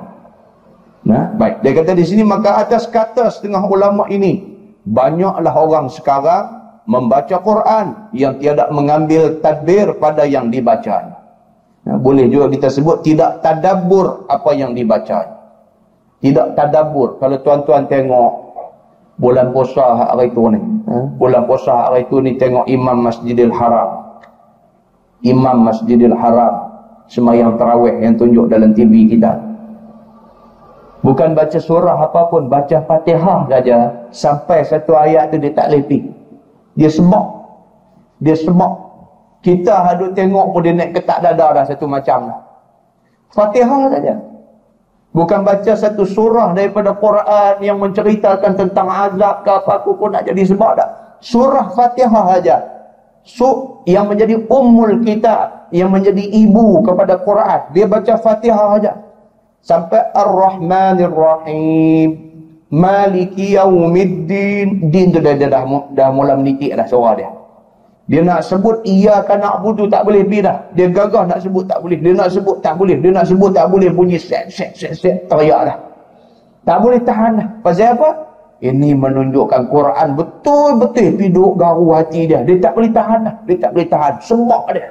Nah, baik. Dia kata di sini maka atas kata setengah ulama ini banyaklah orang sekarang membaca Quran yang tiada mengambil tadbir pada yang dibaca. Ya, boleh juga kita sebut tidak tadabur apa yang dibaca. Tidak tadabur. Kalau tuan-tuan tengok bulan puasa hari itu ni. Bulan puasa hari itu ni tengok Imam Masjidil Haram. Imam Masjidil Haram. Semayang terawih yang tunjuk dalam TV kita. Bukan baca surah apapun. Baca fatihah saja. Sampai satu ayat tu dia tak lepih. Dia semak. Dia semak. Kita hadut tengok pun dia naik ketak dada dah satu macam. Fatihah saja. Bukan baca satu surah daripada Quran yang menceritakan tentang azab ke apa aku pun nak jadi sebab dah. Surah Fatihah saja. So, yang menjadi ummul kita, yang menjadi ibu kepada Quran, dia baca Fatihah saja. Sampai Ar-Rahmanir Rahim. Maliki yaumiddin. Din tu dah, dah, dah, dah mula menitik dah suara dia. Dia nak sebut iya kan nak budu tak boleh pergi dah. Dia gagah nak sebut tak boleh. Dia nak sebut tak boleh. Dia nak sebut tak boleh bunyi set set set set teriak dah. Tak boleh tahan dah. Pasal apa? Ini menunjukkan Quran betul-betul piduk garu hati dia. Dia tak boleh tahan dah. Dia tak boleh tahan. Semak dia.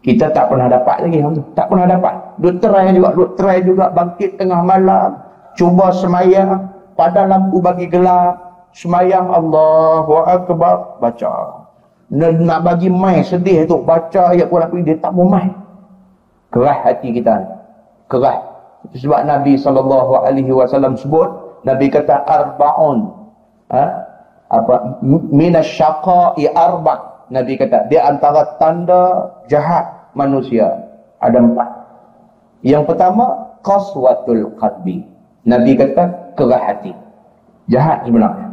Kita tak pernah dapat lagi. Tak pernah dapat. Duk try juga. Duk try juga bangkit tengah malam. Cuba semayang. Pada lampu bagi gelap semayang Allahu Akbar baca nak bagi mai sedih tu baca ayat Quran dia tak mau mai kerah hati kita kerah sebab Nabi SAW sebut Nabi kata arbaun ha? apa minasyaqa'i arba Nabi kata dia antara tanda jahat manusia ada empat yang pertama qaswatul qalbi Nabi kata kerah hati jahat sebenarnya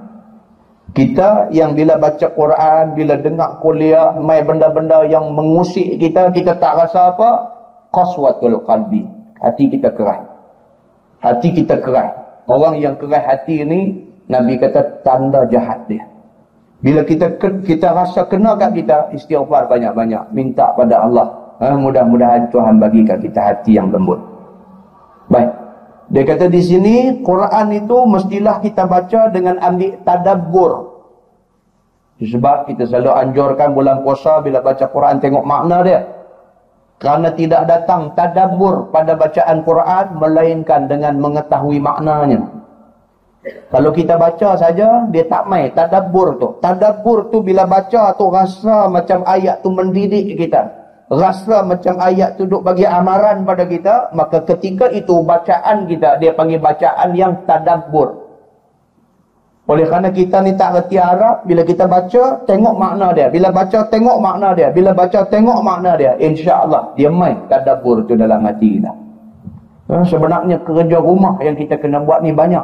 kita yang bila baca Quran, bila dengar kuliah, mai benda-benda yang mengusik kita, kita tak rasa apa? Qaswatul qalbi. Hati kita keras. Hati kita keras. Orang yang keras hati ni, Nabi kata tanda jahat dia. Bila kita kita rasa kena kat kita, istighfar banyak-banyak. Minta pada Allah. Ha, mudah-mudahan Tuhan bagikan kita hati yang lembut. Baik. Dia kata di sini Quran itu mestilah kita baca dengan ambil tadabbur. Sebab kita selalu anjurkan bulan puasa bila baca Quran tengok makna dia. Kerana tidak datang tadabbur pada bacaan Quran melainkan dengan mengetahui maknanya. Kalau kita baca saja dia tak mai tadabbur tu. Tadabbur tu bila baca tu rasa macam ayat tu mendidik kita rasa macam ayat tu duk bagi amaran pada kita, maka ketika itu bacaan kita, dia panggil bacaan yang tadabbur. Oleh kerana kita ni tak reti Arab, bila kita baca, tengok makna dia. Bila baca, tengok makna dia. Bila baca, tengok makna dia. Insya Allah dia main tadabbur tu dalam hati kita. Ha, sebenarnya kerja rumah yang kita kena buat ni banyak.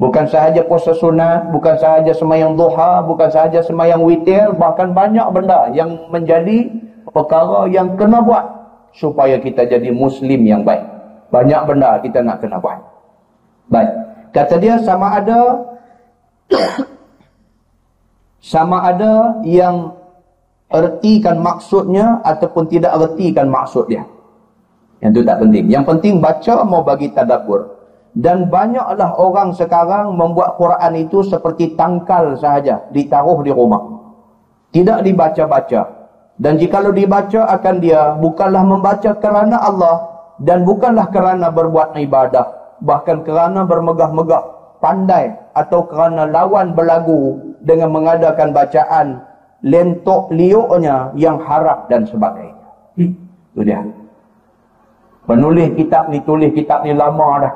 Bukan sahaja puasa sunat, bukan sahaja semayang duha, bukan sahaja semayang witir, bahkan banyak benda yang menjadi perkara yang kena buat supaya kita jadi muslim yang baik. Banyak benda kita nak kena buat. Baik. Kata dia sama ada sama ada yang ertikan maksudnya ataupun tidak ertikan maksud dia. Yang itu tak penting. Yang penting baca mau bagi tadabbur. Dan banyaklah orang sekarang membuat Quran itu seperti tangkal sahaja. Ditaruh di rumah. Tidak dibaca-baca. Dan jikalau dibaca akan dia bukanlah membaca kerana Allah dan bukanlah kerana berbuat ibadah. Bahkan kerana bermegah-megah, pandai atau kerana lawan berlagu dengan mengadakan bacaan lentok liuknya yang harap dan sebagainya. Hmm. Itu dia. Penulis kitab ni, tulis kitab ni lama dah.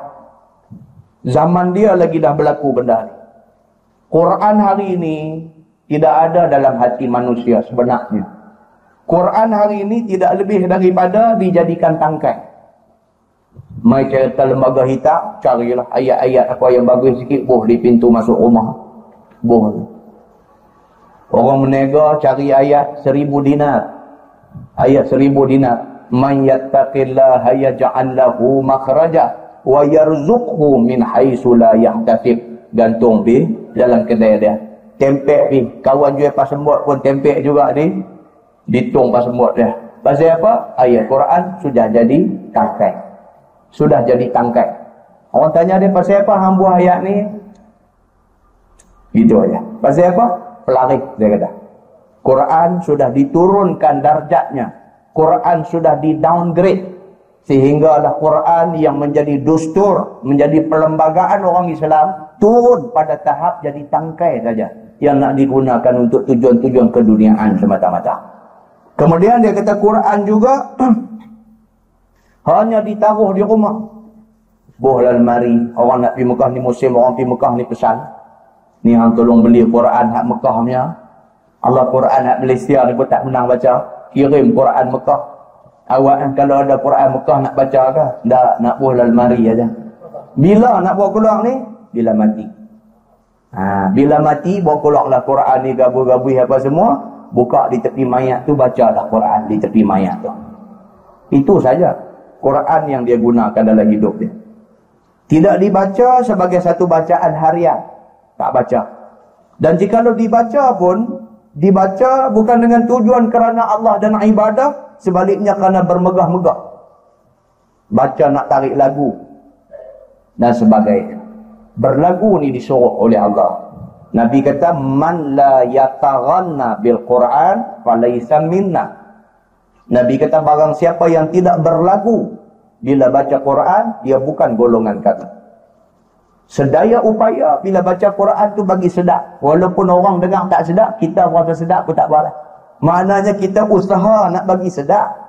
Zaman dia lagi dah berlaku benda ni. Quran hari ini tidak ada dalam hati manusia sebenarnya. Quran hari ini tidak lebih daripada dijadikan tangkai. Mai cerita lembaga hitam, carilah ayat-ayat apa yang bagus sikit, boh di pintu masuk rumah. Boh. Orang menega cari ayat seribu dinar. Ayat seribu dinar. Man yattaqillaha yaj'al lahu makhraja wa yarzuqhu min haitsu la yahtasib. Gantung pi dalam kedai dia. Tempek pi. Kawan jual pasembot pun tempek juga ni ditung pasal semut dia. Pasal apa? Ayat Quran sudah jadi tangkai. Sudah jadi tangkai. Orang tanya dia pasal apa hang buah ayat ni? Gitu aja. Pasal apa? Pelari dia kata. Quran sudah diturunkan darjatnya. Quran sudah di downgrade sehingga ada Quran yang menjadi dustur, menjadi perlembagaan orang Islam turun pada tahap jadi tangkai saja yang nak digunakan untuk tujuan-tujuan keduniaan semata-mata. Kemudian dia kata Quran juga hanya ditaruh di rumah. Boh lah mari orang nak pergi Mekah ni musim orang pergi Mekah ni pesan. Ni hang tolong beli Quran hak Mekah punya. Allah Quran hak Malaysia ni pun tak menang baca. Kirim Quran Mekah. Awak kalau ada Quran Mekah nak baca ke? Tak, nak boh lah mari aja. Bila nak bawa keluar ni? Bila mati. Ha, bila mati, bawa keluarlah Quran ni gabu-gabu apa semua buka di tepi mayat tu bacalah Quran di tepi mayat tu. Itu saja Quran yang dia gunakan dalam hidup dia. Tidak dibaca sebagai satu bacaan harian. Tak baca. Dan jika lo dibaca pun, dibaca bukan dengan tujuan kerana Allah dan ibadah, sebaliknya kerana bermegah-megah. Baca nak tarik lagu dan sebagainya. Berlagu ni disuruh oleh Allah. Nabi kata man la yataghanna bil Quran falaysa minna. Nabi kata barang siapa yang tidak berlagu bila baca Quran dia bukan golongan kami. Sedaya upaya bila baca Quran tu bagi sedap. Walaupun orang dengar tak sedap, kita rasa sedap pun tak apalah. Maknanya kita usaha nak bagi sedap.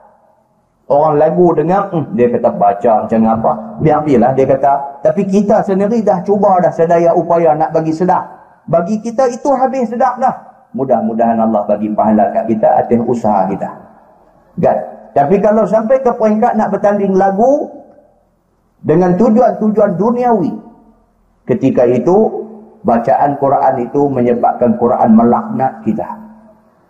Orang lagu dengar, hmm, dia kata baca macam apa. Biar-biarlah dia kata. Tapi kita sendiri dah cuba dah sedaya upaya nak bagi sedap. Bagi kita itu habis sedap dah. Mudah-mudahan Allah bagi pahala kat kita atas usaha kita. Kan? Tapi kalau sampai ke peringkat nak bertanding lagu dengan tujuan-tujuan duniawi. Ketika itu bacaan Quran itu menyebabkan Quran melaknat kita.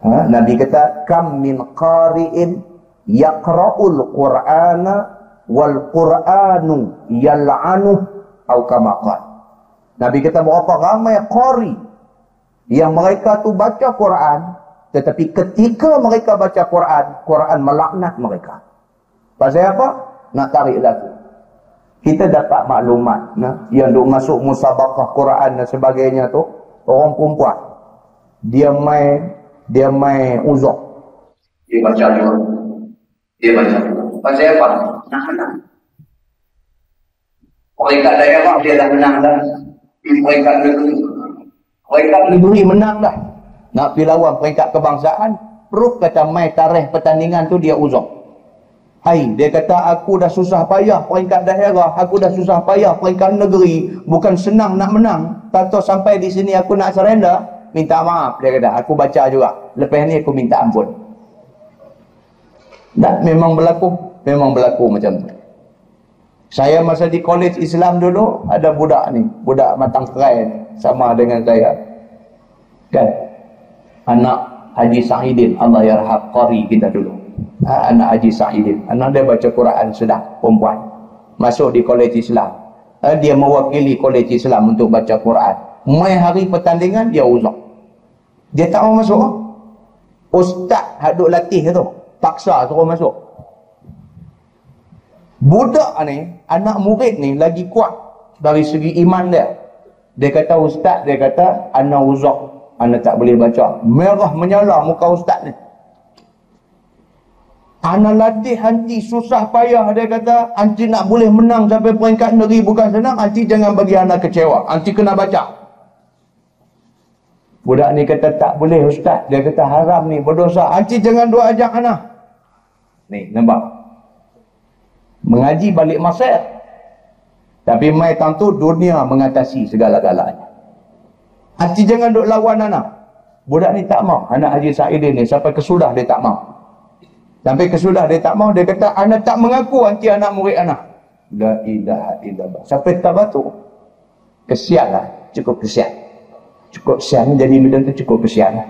Ha? Nabi kata kam min qari'in yaqra'ul Qur'ana wal Qur'anu yal'anu atau kama. Nabi kata berapa ramai qari yang mereka tu baca Quran tetapi ketika mereka baca Quran, Quran melaknat mereka. Pasal apa? Nak tarik lagu. Kita dapat maklumat nah, yang duk masuk musabakah Quran dan sebagainya tu orang perempuan. Dia main dia main uzuk. Dia baca juga. Dia baca. Pasal apa? Nak menang. Orang kat daerah dia dah menang dah peringkat negeri. Peringkat negeri menang dah. Nak pergi lawan peringkat kebangsaan, Proof kata mai tarikh pertandingan tu dia uzur. Hai, dia kata aku dah susah payah peringkat daerah, aku dah susah payah peringkat negeri, bukan senang nak menang. Tahu sampai di sini aku nak surrender, minta maaf dia kata, aku baca juga. Lepas ni aku minta ampun. Tak memang berlaku, memang berlaku macam tu. Saya masa di college Islam dulu ada budak ni, budak matang kerai ni sama dengan saya. Kan? Anak Haji Sa'idin, Allah yarham qari kita dulu. Ha, anak Haji Sa'idin. Anak dia baca Quran sedap, perempuan. Masuk di college Islam. Ha, dia mewakili college Islam untuk baca Quran. Mai hari pertandingan dia uzak. Dia tak mau masuk. Ustaz haduk latih tu. Paksa suruh masuk. Budak ni, anak murid ni lagi kuat dari segi iman dia. Dia kata ustaz, dia kata anak uzak, anak tak boleh baca. Merah menyala muka ustaz ni. Anak latih hanti susah payah dia kata Hanti nak boleh menang sampai peringkat negeri bukan senang Hanti jangan bagi anak kecewa. Hanti kena baca. Budak ni kata tak boleh ustaz. Dia kata haram ni berdosa. Hanti jangan doa ajak anak Ni nampak? Mengaji balik masa tapi mai tentu dunia mengatasi segala-galanya hati jangan duk lawan anak. Budak ni tak mau. Anak Haji Sa'idin ni sampai kesudah dia tak mau. Sampai kesudah dia tak mau dia kata anak tak mengaku anti anak murid anak. La ilaha illallah. Sampai tak batu kesian lah. Cukup kesian. Cukup kesian jadi macam tu cukup kesian lah.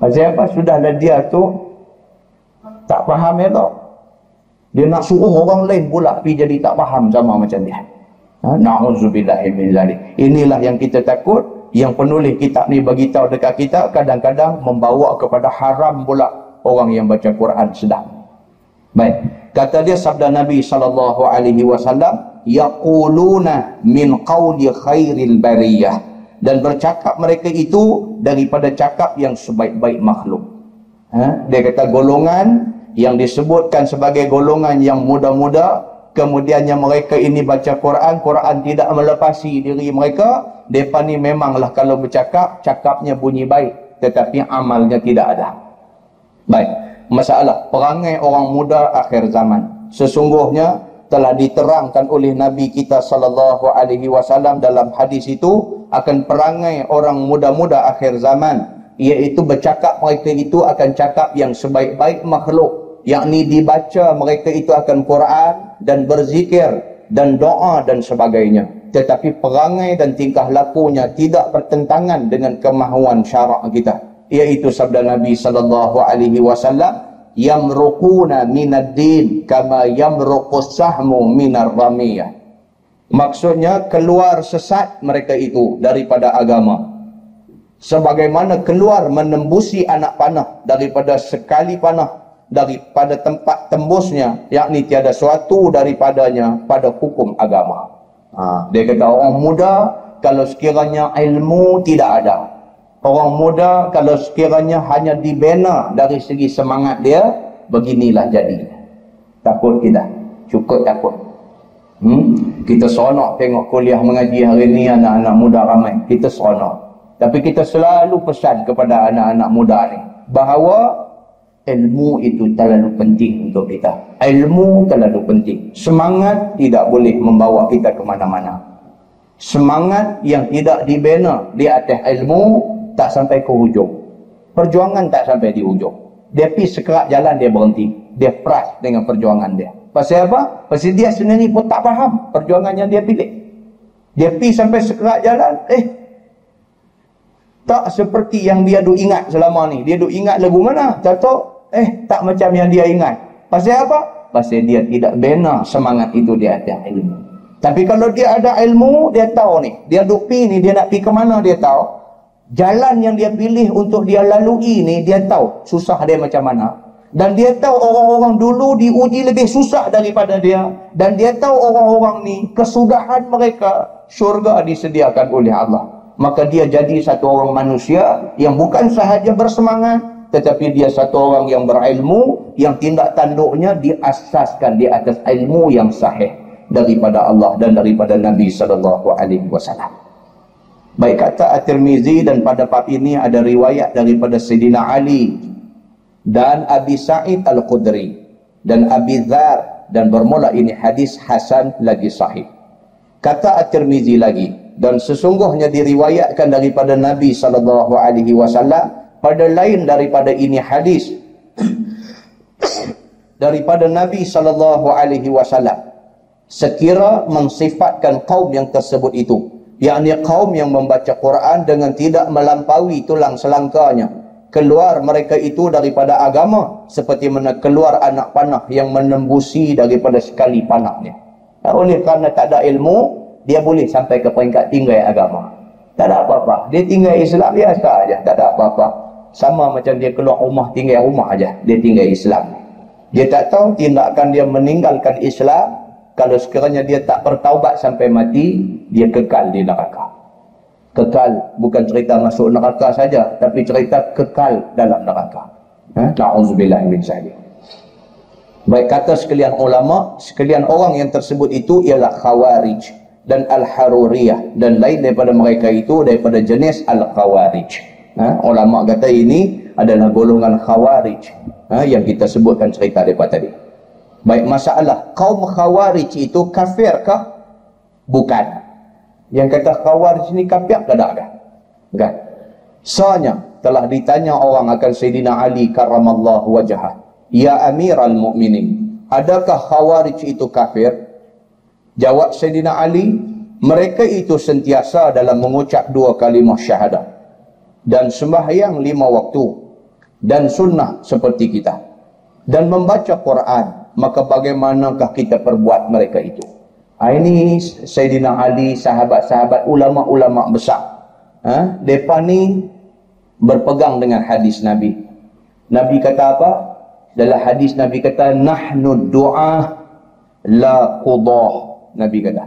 Pasal apa? Sudahlah dia tu tak faham tau dia nak suruh orang lain pula pergi jadi tak faham sama macam dia. Ha? Na'udzubillahi min zalik. Inilah yang kita takut. Yang penulis kitab ni bagi tahu dekat kita kadang-kadang membawa kepada haram pula orang yang baca Quran sedang. Baik. Kata dia sabda Nabi sallallahu alaihi wasallam, yaquluna min qawli khairil bariyah dan bercakap mereka itu daripada cakap yang sebaik-baik makhluk. Ha? Dia kata golongan yang disebutkan sebagai golongan yang muda-muda kemudiannya mereka ini baca Quran Quran tidak melepasi diri mereka. Mereka ni memanglah kalau bercakap cakapnya bunyi baik tetapi amalnya tidak ada. Baik masalah perangai orang muda akhir zaman. Sesungguhnya telah diterangkan oleh Nabi kita sallallahu alaihi wasallam dalam hadis itu akan perangai orang muda-muda akhir zaman iaitu bercakap mereka itu akan cakap yang sebaik-baik makhluk yakni dibaca mereka itu akan Quran dan berzikir dan doa dan sebagainya. Tetapi perangai dan tingkah lakunya tidak bertentangan dengan kemahuan syarak kita iaitu sabda Nabi sallallahu alaihi wasallam yamruquna minad din kama yamruqus sahmu minar ramiyah. Maksudnya keluar sesat mereka itu daripada agama. Sebagaimana keluar menembusi anak panah daripada sekali panah daripada tempat tembusnya yakni tiada suatu daripadanya pada hukum agama. Ha, dia kata orang muda kalau sekiranya ilmu tidak ada. Orang muda kalau sekiranya hanya dibina dari segi semangat dia beginilah jadi takut kita cukup takut. Hmm? kita seronok tengok kuliah mengaji hari ni anak-anak muda ramai. Kita seronok. Tapi kita selalu pesan kepada anak-anak muda ni bahawa ilmu itu terlalu penting untuk kita. Ilmu terlalu penting. Semangat tidak boleh membawa kita ke mana-mana. Semangat yang tidak dibina di atas ilmu tak sampai ke hujung. Perjuangan tak sampai di hujung. Dia pergi sekerat jalan dia berhenti. Dia peras dengan perjuangan dia. Pasal apa? Pasal dia sendiri pun tak faham perjuangan yang dia pilih. Dia pergi sampai sekerat jalan, eh tak seperti yang dia duk ingat selama ni. Dia duk ingat lagu mana? Tak tahu. Eh, tak macam yang dia ingat. Pasal apa? Pasal dia tidak bina semangat itu dia ada ilmu. Tapi kalau dia ada ilmu, dia tahu ni. Dia duk pi ni, dia nak pi ke mana dia tahu. Jalan yang dia pilih untuk dia lalui ni, dia tahu susah dia macam mana. Dan dia tahu orang-orang dulu diuji lebih susah daripada dia. Dan dia tahu orang-orang ni, kesudahan mereka, syurga disediakan oleh Allah maka dia jadi satu orang manusia yang bukan sahaja bersemangat tetapi dia satu orang yang berilmu yang tindak tanduknya diasaskan di atas ilmu yang sahih daripada Allah dan daripada Nabi sallallahu alaihi wasallam. Baik kata At-Tirmizi dan pada bab ini ada riwayat daripada Sayyidina Ali dan Abi Sa'id Al-Khudri dan Abi Dzar dan bermula ini hadis hasan lagi sahih. Kata At-Tirmizi lagi, dan sesungguhnya diriwayatkan daripada Nabi sallallahu alaihi wasallam pada lain daripada ini hadis daripada Nabi sallallahu alaihi wasallam sekira mensifatkan kaum yang tersebut itu yakni kaum yang membaca Quran dengan tidak melampaui tulang selangkanya keluar mereka itu daripada agama seperti mana keluar anak panah yang menembusi daripada sekali panahnya oleh kerana tak ada ilmu dia boleh sampai ke peringkat tinggal agama. Tak ada apa-apa. Dia tinggal Islam biasa aja, tak ada apa-apa. Sama macam dia keluar rumah tinggal rumah aja, dia tinggal Islam. Dia tak tahu tindakan dia meninggalkan Islam kalau sekiranya dia tak bertaubat sampai mati, dia kekal di neraka. Kekal bukan cerita masuk neraka saja, tapi cerita kekal dalam neraka. Ha? Nauzubillah min zalik. Baik kata sekalian ulama, sekalian orang yang tersebut itu ialah khawarij dan Al-Haruriyah dan lain daripada mereka itu daripada jenis Al-Khawarij. Ha? Ulama kata ini adalah golongan Khawarij ha? yang kita sebutkan cerita daripada tadi. Baik masalah, kaum Khawarij itu kafirkah? Bukan. Yang kata Khawarij ini kafir ke tak? Bukan. Soalnya telah ditanya orang akan Sayyidina Ali karamallahu wajah. Ya Amiral Mu'minin, adakah Khawarij itu kafir? Jawab Sayyidina Ali, mereka itu sentiasa dalam mengucap dua kalimah syahadah. Dan sembahyang lima waktu. Dan sunnah seperti kita. Dan membaca Quran. Maka bagaimanakah kita perbuat mereka itu? Ha, ini Sayyidina Ali, sahabat-sahabat, ulama-ulama besar. Ha? Mereka ni berpegang dengan hadis Nabi. Nabi kata apa? Dalam hadis Nabi kata, Nahnu du'ah la qudah Nabi kata.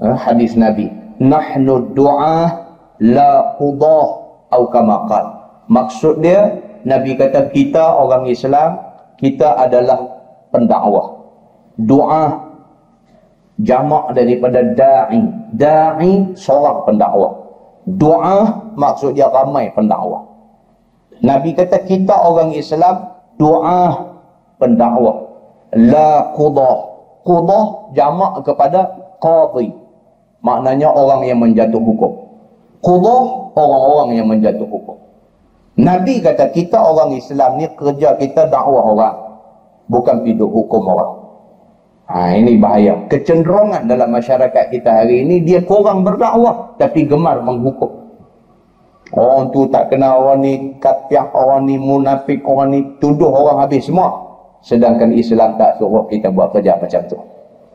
Ha? Hadis Nabi. Nahnu du'a la qudah atau kama qal. Maksud dia Nabi kata kita orang Islam kita adalah pendakwah. Doa jamak daripada da'i. Da'i seorang pendakwah. Doa maksud dia ramai pendakwah. Nabi kata kita orang Islam doa pendakwah. La qudah Qudah jamak kepada qadhi. Maknanya orang yang menjatuh hukum. Qudah orang-orang yang menjatuh hukum. Nabi kata kita orang Islam ni kerja kita dakwah orang. Bukan hidup hukum orang. Ha, ini bahaya. Kecenderungan dalam masyarakat kita hari ini dia kurang berdakwah tapi gemar menghukum. Orang tu tak kenal orang ni kapiah, orang ni munafik, orang ni tuduh orang habis semua sedangkan Islam tak suruh kita buat kerja macam tu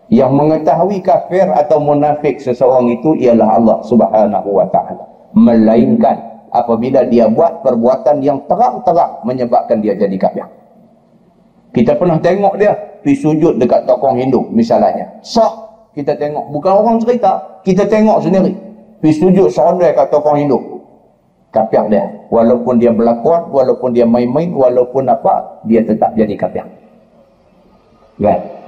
yang mengetahui kafir atau munafik seseorang itu ialah Allah subhanahu wa ta'ala melainkan apabila dia buat perbuatan yang terang-terang menyebabkan dia jadi kafir. Kita pernah tengok dia pergi sujud dekat tokong Hindu misalnya. Sah kita tengok. Bukan orang cerita. Kita tengok sendiri. Pergi sujud serondai kat tokong Hindu. Kafir dia. Walaupun dia berlakon, walaupun dia main-main, walaupun apa, dia tetap jadi kafir. Kan?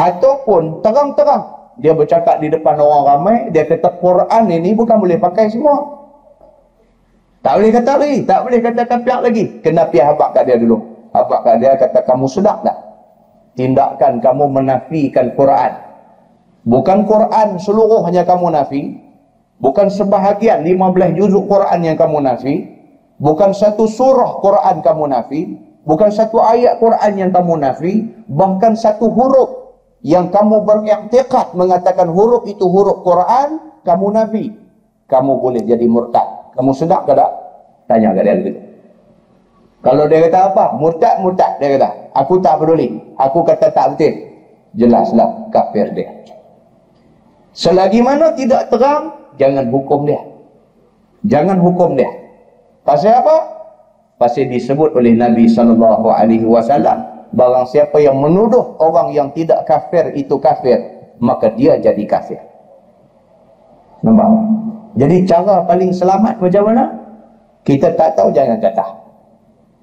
Ataupun terang-terang dia bercakap di depan orang ramai, dia kata Quran ini bukan boleh pakai semua. Tak boleh kata lagi. Tak boleh kata kafir lagi. Kena pihak habak kat dia dulu. Apakah dia kata kamu sedap tak? Tindakan kamu menafikan Quran. Bukan Quran seluruhnya kamu nafi. Bukan sebahagian 15 juzuk Quran yang kamu nafi. Bukan satu surah Quran kamu nafi. Bukan satu ayat Quran yang kamu nafi. Bahkan satu huruf yang kamu beriktiqat mengatakan huruf itu huruf Quran, kamu nafi. Kamu boleh jadi murtad. Kamu sedap ke tak? Tanya ke dia dulu. Kalau dia kata apa? Murtad, murtad. Dia kata, aku tak peduli. Aku kata tak betul. Jelaslah kafir dia. Selagi mana tidak terang, jangan hukum dia. Jangan hukum dia. Pasal apa? Pasal disebut oleh Nabi SAW. Barang siapa yang menuduh orang yang tidak kafir itu kafir, maka dia jadi kafir. Nampak? Jadi cara paling selamat macam mana? Kita tak tahu, jangan kata.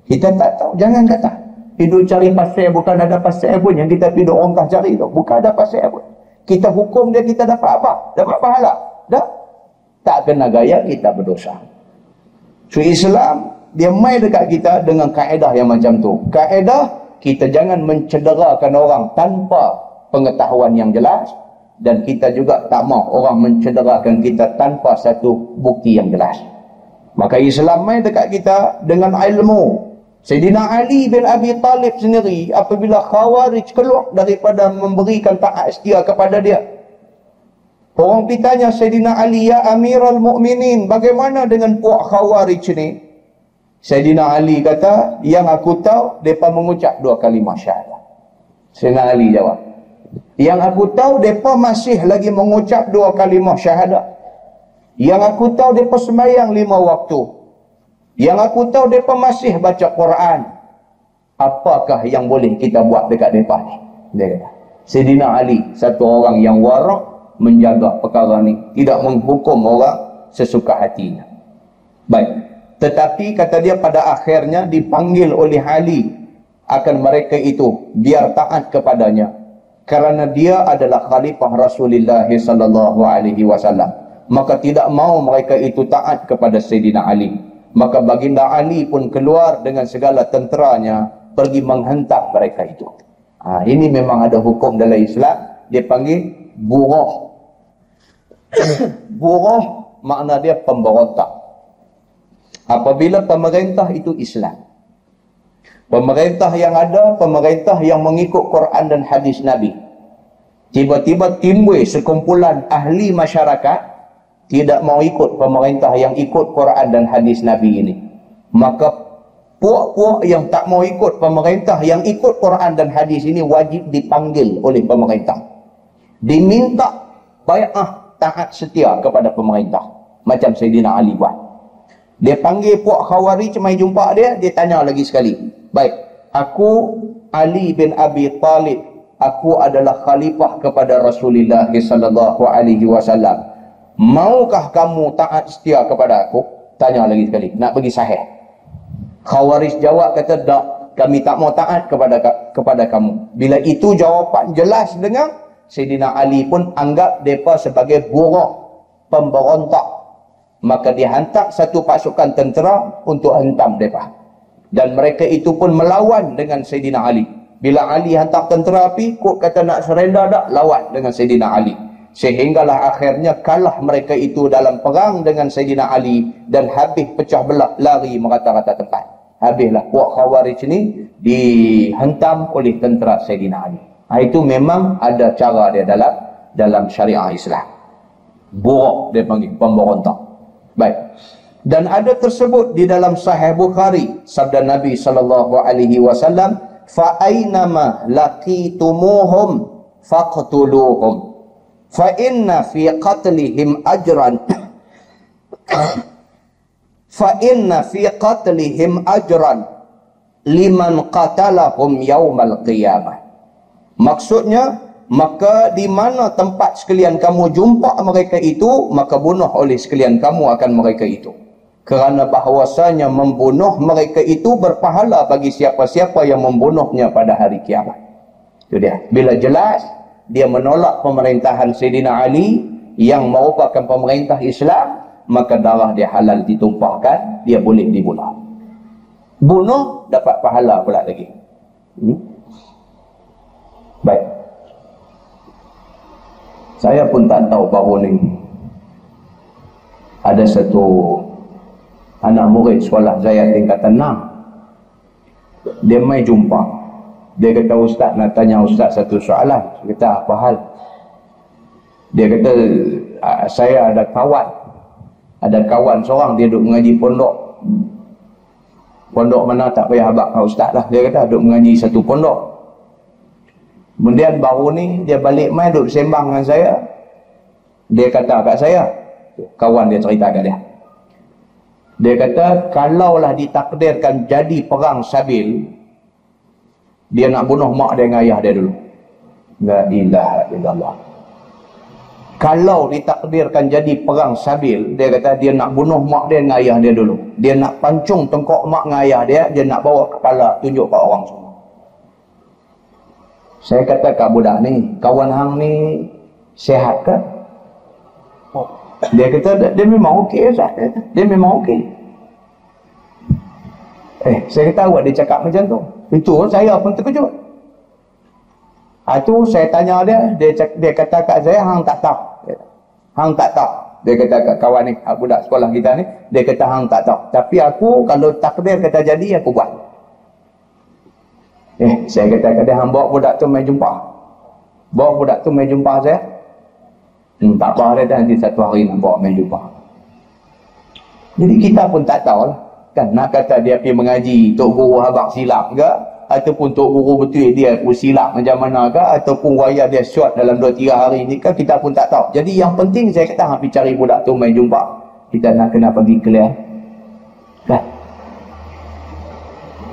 Kita tak tahu. Jangan kata. Hidup cari pasal bukan ada pasal pun. Yang kita hidup orang cari tu. Bukan ada pasal pun. Kita hukum dia kita dapat apa? Dapat pahala. Tak? Tak kena gaya kita berdosa. So Islam dia main dekat kita dengan kaedah yang macam tu. Kaedah kita jangan mencederakan orang tanpa pengetahuan yang jelas dan kita juga tak mau orang mencederakan kita tanpa satu bukti yang jelas. Maka Islam main dekat kita dengan ilmu Sayyidina Ali bin Abi Talib sendiri apabila Khawarij keluar daripada memberikan taat setia kepada dia. Orang bertanya Sayyidina Ali, Ya Amirul Mu'minin, bagaimana dengan puak Khawarij ni? Sayyidina Ali kata, yang aku tahu, mereka mengucap dua kalimah syahadah. Sayyidina Ali jawab. Yang aku tahu, mereka masih lagi mengucap dua kalimah syahadah. Yang aku tahu, mereka semayang lima waktu. Yang aku tahu mereka masih baca Quran. Apakah yang boleh kita buat dekat mereka ni? Dia kata. Sayyidina Ali, satu orang yang warak menjaga perkara ni. Tidak menghukum orang sesuka hatinya. Baik. Tetapi kata dia pada akhirnya dipanggil oleh Ali akan mereka itu biar taat kepadanya kerana dia adalah khalifah Rasulullah sallallahu alaihi wasallam maka tidak mau mereka itu taat kepada Sayyidina Ali maka baginda Ali pun keluar dengan segala tenteranya pergi menghentak mereka itu. Ha, ini memang ada hukum dalam Islam. Dia panggil buruh. buruh makna dia pemberontak. Apabila pemerintah itu Islam. Pemerintah yang ada, pemerintah yang mengikut Quran dan hadis Nabi. Tiba-tiba timbul sekumpulan ahli masyarakat tidak mau ikut pemerintah yang ikut Quran dan hadis Nabi ini. Maka puak-puak yang tak mau ikut pemerintah yang ikut Quran dan hadis ini wajib dipanggil oleh pemerintah. Diminta bayah taat setia kepada pemerintah. Macam Sayyidina Ali buat. Dia panggil puak khawari cemai jumpa dia, dia tanya lagi sekali. Baik, aku Ali bin Abi Talib, aku adalah khalifah kepada Rasulullah sallallahu alaihi wasallam. Maukah kamu taat setia kepada aku? Tanya lagi sekali. Nak bagi sahih. Khawaris jawab kata, tak. Kami tak mau taat kepada kepada kamu. Bila itu jawapan jelas dengan Sayyidina Ali pun anggap mereka sebagai buruh pemberontak. Maka dia hantar satu pasukan tentera untuk hentam mereka. Dan mereka itu pun melawan dengan Sayyidina Ali. Bila Ali hantar tentera api, kok kata nak serenda tak, lawan dengan Sayyidina Ali. Sehinggalah akhirnya kalah mereka itu dalam perang dengan Sayyidina Ali dan habis pecah belah lari merata-rata tempat. Habislah puak khawarij ni dihentam oleh tentera Sayyidina Ali. Ha, itu memang ada cara dia dalam dalam syariah Islam. Buruk dia panggil pemberontak baik. Dan ada tersebut di dalam sahih Bukhari sabda Nabi sallallahu alaihi wasallam fa aynama laqitumuhum faqtuluhum. Fa inna fi qatlihim ajran. Fa inna fi qatlihim ajran liman qatalahum yaumal qiyamah. Maksudnya maka di mana tempat sekalian kamu jumpa mereka itu maka bunuh oleh sekalian kamu akan mereka itu kerana bahawasanya membunuh mereka itu berpahala bagi siapa-siapa yang membunuhnya pada hari kiamat. Itu dia. Bila jelas dia menolak pemerintahan Sayyidina Ali yang merupakan pemerintah Islam, maka darah dia halal ditumpahkan, dia boleh dibunuh. Bunuh dapat pahala pula lagi. Hmm? Baik. Saya pun tak tahu bahawa ni. Ada satu anak murid sekolah saya tingkatan 6 dia mai jumpa. Dia kata ustaz nak tanya ustaz satu soalan. Saya kata apa hal? Dia kata saya ada kawan. Ada kawan seorang dia duduk mengaji pondok. Pondok mana? Tak payah kau ustaz lah. Dia kata duduk mengaji satu pondok kemudian baru ni dia balik mai duduk sembang dengan saya dia kata kat saya kawan dia cerita kat dia dia kata, kalaulah ditakdirkan jadi perang sabil, dia nak bunuh mak dia dengan ayah dia dulu. La ilaha illallah. Kalau ditakdirkan jadi perang sabil, dia kata dia nak bunuh mak dia dengan ayah dia dulu. Dia nak pancung tengkok mak dengan ayah dia, dia nak bawa kepala tunjuk ke orang semua. Saya kata kat budak ni, kawan hang ni sehat ke? Dia kata dia memang okey Ustaz. Dia memang okey. Eh, saya kata awak dia cakap macam tu. Itu saya pun terkejut. Itu saya tanya dia, dia cak, dia kata kat saya hang tak tahu. Hang tak tahu. Dia kata kat kawan ni, budak sekolah kita ni, dia kata hang tak tahu. Tapi aku kalau takdir kata jadi aku buat. Eh, saya kata kat dia hang bawa budak tu mai jumpa. Bawa budak tu mai jumpa saya. Hmm, tak apa dia nanti satu hari nak bawa main jumpa. Jadi kita pun tak tahu lah. Kan nak kata dia pergi mengaji Tok Guru habak silap ke Ataupun Tok Guru betul dia pun silap macam mana ke Ataupun wayar dia short dalam 2-3 hari ni kan Kita pun tak tahu Jadi yang penting saya kata Hampir cari budak tu main jumpa Kita nak kena pergi clear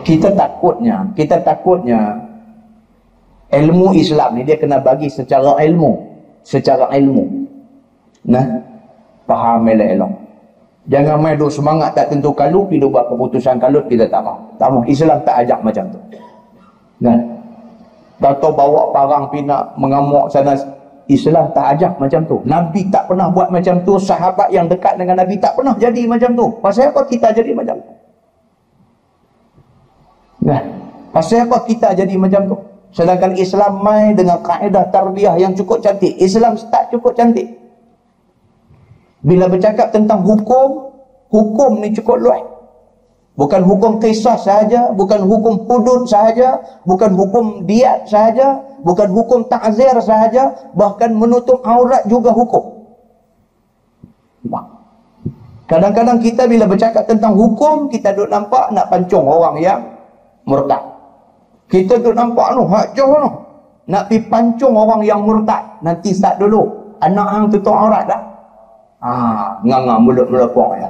Kita takutnya Kita takutnya Ilmu Islam ni dia kena bagi secara ilmu secara ilmu. Nah, faham elok-elok. Jangan main duk semangat tak tentu kalut, pergi buat keputusan kalut, kita tak mahu. Tak mahu. Islam tak ajak macam tu. Nah, Atau bawa parang pina mengamuk sana, Islam tak ajak macam tu. Nabi tak pernah buat macam tu. Sahabat yang dekat dengan Nabi tak pernah jadi macam tu. Pasal apa kita jadi macam tu? Nah, pasal apa kita jadi macam tu? Sedangkan Islam mai dengan kaedah tarbiyah yang cukup cantik. Islam tak cukup cantik. Bila bercakap tentang hukum, hukum ni cukup luas. Bukan hukum kisah sahaja, bukan hukum hudud sahaja, bukan hukum diat sahaja, bukan hukum ta'zir sahaja, bahkan menutup aurat juga hukum. Kadang-kadang kita bila bercakap tentang hukum, kita duduk nampak nak pancung orang yang murtad. Kita tu nampak tu, hak jauh tu. Nak pergi pancung orang yang murtad. Nanti start dulu. Anak hang tutup aurat dah. Ah, nganga mulut melepok ya.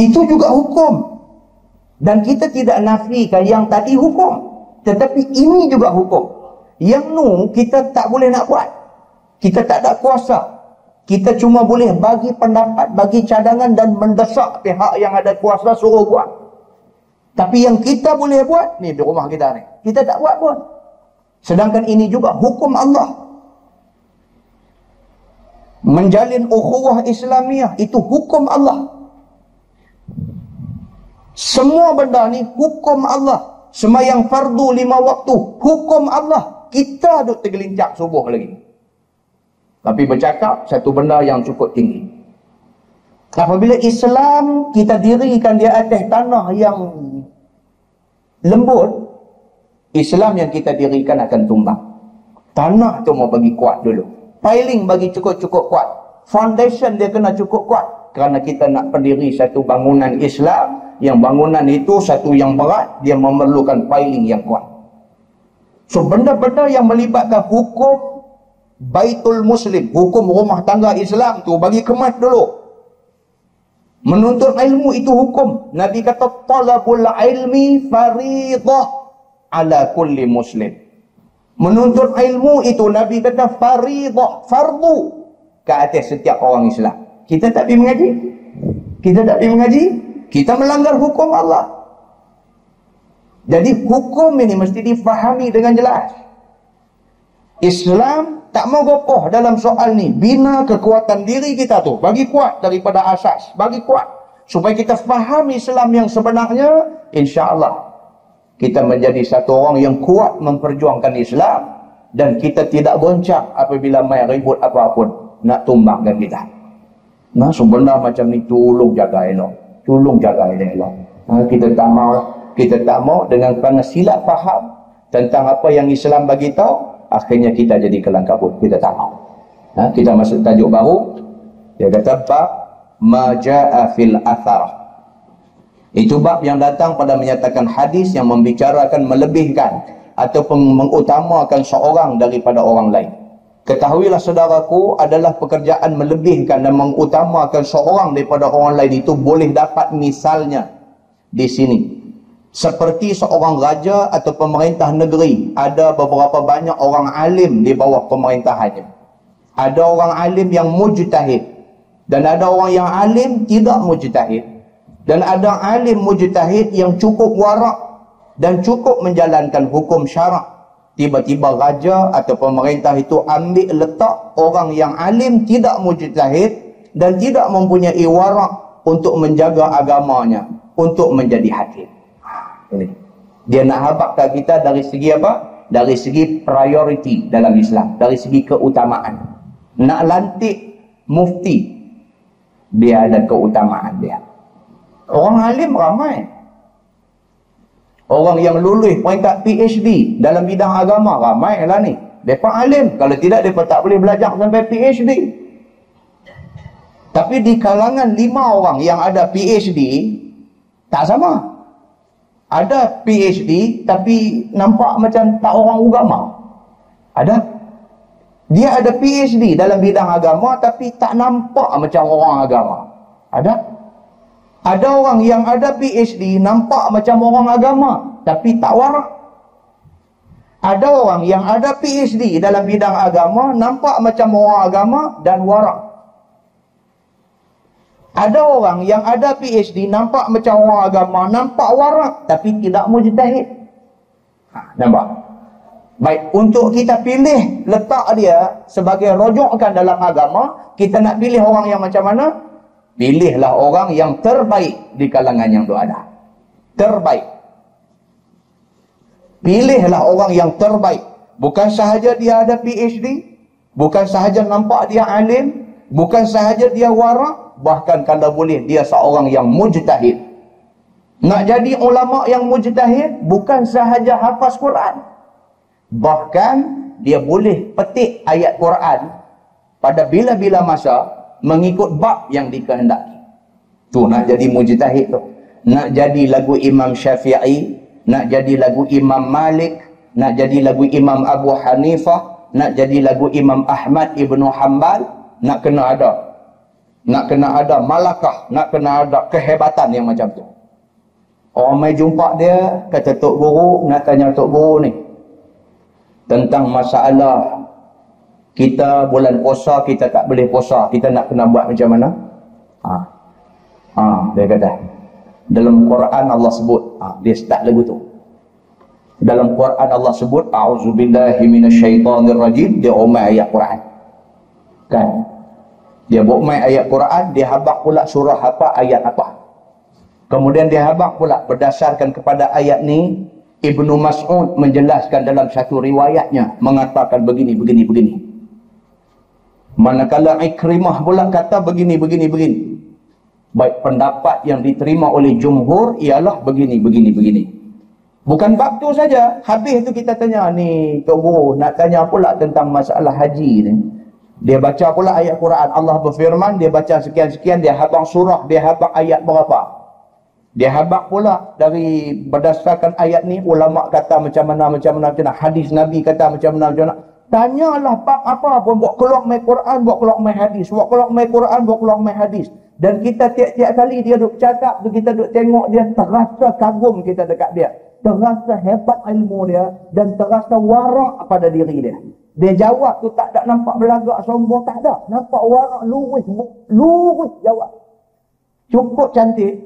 Itu juga hukum. Dan kita tidak nafikan yang tadi hukum. Tetapi ini juga hukum. Yang nu kita tak boleh nak buat. Kita tak ada kuasa. Kita cuma boleh bagi pendapat, bagi cadangan dan mendesak pihak yang ada kuasa suruh buat. Tapi yang kita boleh buat, ni di rumah kita ni. Kita tak buat pun. Sedangkan ini juga hukum Allah. Menjalin ukhuwah Islamiah, itu hukum Allah. Semua benda ni hukum Allah. Semayang fardu lima waktu, hukum Allah. Kita duduk tergelincak subuh lagi. Tapi bercakap satu benda yang cukup tinggi. Apabila Islam kita dirikan di atas tanah yang lembut, Islam yang kita dirikan akan tumbang. Tanah tu mau bagi kuat dulu. Piling bagi cukup-cukup kuat. Foundation dia kena cukup kuat. Kerana kita nak pendiri satu bangunan Islam, yang bangunan itu satu yang berat, dia memerlukan piling yang kuat. So benda-benda yang melibatkan hukum Baitul Muslim, hukum rumah tangga Islam tu bagi kemas dulu. Menuntut ilmu itu hukum. Nabi kata talabul ilmi faridah ala kulli muslim. Menuntut ilmu itu Nabi kata faridah, fardu ke atas setiap orang Islam. Kita tak pergi mengaji? Kita tak pergi mengaji? Kita melanggar hukum Allah. Jadi hukum ini mesti difahami dengan jelas. Islam tak mau gopoh dalam soal ni. Bina kekuatan diri kita tu. Bagi kuat daripada asas. Bagi kuat. Supaya kita faham Islam yang sebenarnya. InsyaAllah. Kita menjadi satu orang yang kuat memperjuangkan Islam. Dan kita tidak goncang apabila main ribut apapun. Nak tumbangkan kita. Nah sebenarnya macam ni tolong jaga elok. Tolong jaga elok. Nah, kita tak mau. Kita tak mau dengan kerana silap faham. Tentang apa yang Islam bagi tahu akhirnya kita jadi kelang kabut kita tak mahu ha? kita masuk tajuk baru. Dia kata bab maja'a fil athar. Itu bab yang datang pada menyatakan hadis yang membicarakan melebihkan ataupun mengutamakan seorang daripada orang lain. Ketahuilah saudaraku adalah pekerjaan melebihkan dan mengutamakan seorang daripada orang lain itu boleh dapat misalnya di sini seperti seorang raja atau pemerintah negeri ada beberapa banyak orang alim di bawah pemerintahannya. Ada orang alim yang mujtahid dan ada orang yang alim tidak mujtahid. Dan ada alim mujtahid yang cukup warak dan cukup menjalankan hukum syarak. Tiba-tiba raja atau pemerintah itu ambil letak orang yang alim tidak mujtahid dan tidak mempunyai warak untuk menjaga agamanya untuk menjadi hakim Dia nak habakkan kita dari segi apa? Dari segi priority dalam Islam. Dari segi keutamaan. Nak lantik mufti. Dia ada keutamaan dia. Orang alim ramai. Orang yang lulus peringkat PhD dalam bidang agama ramai lah ni. Mereka alim. Kalau tidak, mereka tak boleh belajar sampai PhD. Tapi di kalangan lima orang yang ada PhD, tak sama ada PhD tapi nampak macam tak orang agama. Ada. Dia ada PhD dalam bidang agama tapi tak nampak macam orang agama. Ada. Ada orang yang ada PhD nampak macam orang agama tapi tak warak. Ada orang yang ada PhD dalam bidang agama nampak macam orang agama dan warak. Ada orang yang ada PhD nampak macam orang agama, nampak warak tapi tidak mujtahid. Ha, nampak? Baik, untuk kita pilih letak dia sebagai rojokkan dalam agama, kita nak pilih orang yang macam mana? Pilihlah orang yang terbaik di kalangan yang tu ada. Terbaik. Pilihlah orang yang terbaik. Bukan sahaja dia ada PhD, bukan sahaja nampak dia alim, bukan sahaja dia warak, bahkan kalau boleh dia seorang yang mujtahid. Nak jadi ulama yang mujtahid bukan sahaja hafaz Quran. Bahkan dia boleh petik ayat Quran pada bila-bila masa mengikut bab yang dikehendaki. Tu nak jadi mujtahid tu. Nak jadi lagu Imam Syafi'i nak jadi lagu Imam Malik nak jadi lagu Imam Abu Hanifah nak jadi lagu Imam Ahmad Ibnu Hanbal nak kena ada nak kena ada malakah, nak kena ada kehebatan yang macam tu. Orang mai jumpa dia, kata Tok Guru, nak tanya Tok Guru ni. Tentang masalah kita bulan puasa, kita tak boleh puasa. Kita nak kena buat macam mana? Ha. Ha, dia kata. Dalam Quran Allah sebut. Ha, dia start lagu tu. Dalam Quran Allah sebut. A'udzubillahi minasyaitanirrajim. Dia umai ayat Quran. Kan? Dia buat main ayat Quran, dia habak pula surah apa, ayat apa. Kemudian dia habak pula berdasarkan kepada ayat ni, Ibnu Mas'ud menjelaskan dalam satu riwayatnya, mengatakan begini, begini, begini. Manakala Ikrimah pula kata begini, begini, begini. Baik pendapat yang diterima oleh jumhur ialah begini, begini, begini. Bukan bab tu saja. Habis tu kita tanya ni, Tok Guru, nak tanya pula tentang masalah haji ni. Dia baca pula ayat Quran. Allah berfirman, dia baca sekian-sekian, dia habang surah, dia habang ayat berapa. Dia habak pula dari berdasarkan ayat ni, ulama kata macam mana, macam mana, macam mana. Hadis Nabi kata macam mana, macam mana. Tanyalah pak apa pun, buat keluar main Quran, buat keluar main hadis. Buat keluar main Quran, buat keluar main hadis. Dan kita tiap-tiap kali dia duduk cakap tu kita duduk tengok dia terasa kagum kita dekat dia. Terasa hebat ilmu dia dan terasa warak pada diri dia. Dia jawab tu tak ada nampak belagak sombong tak ada. Nampak warak lurus lurus jawab. Cukup cantik.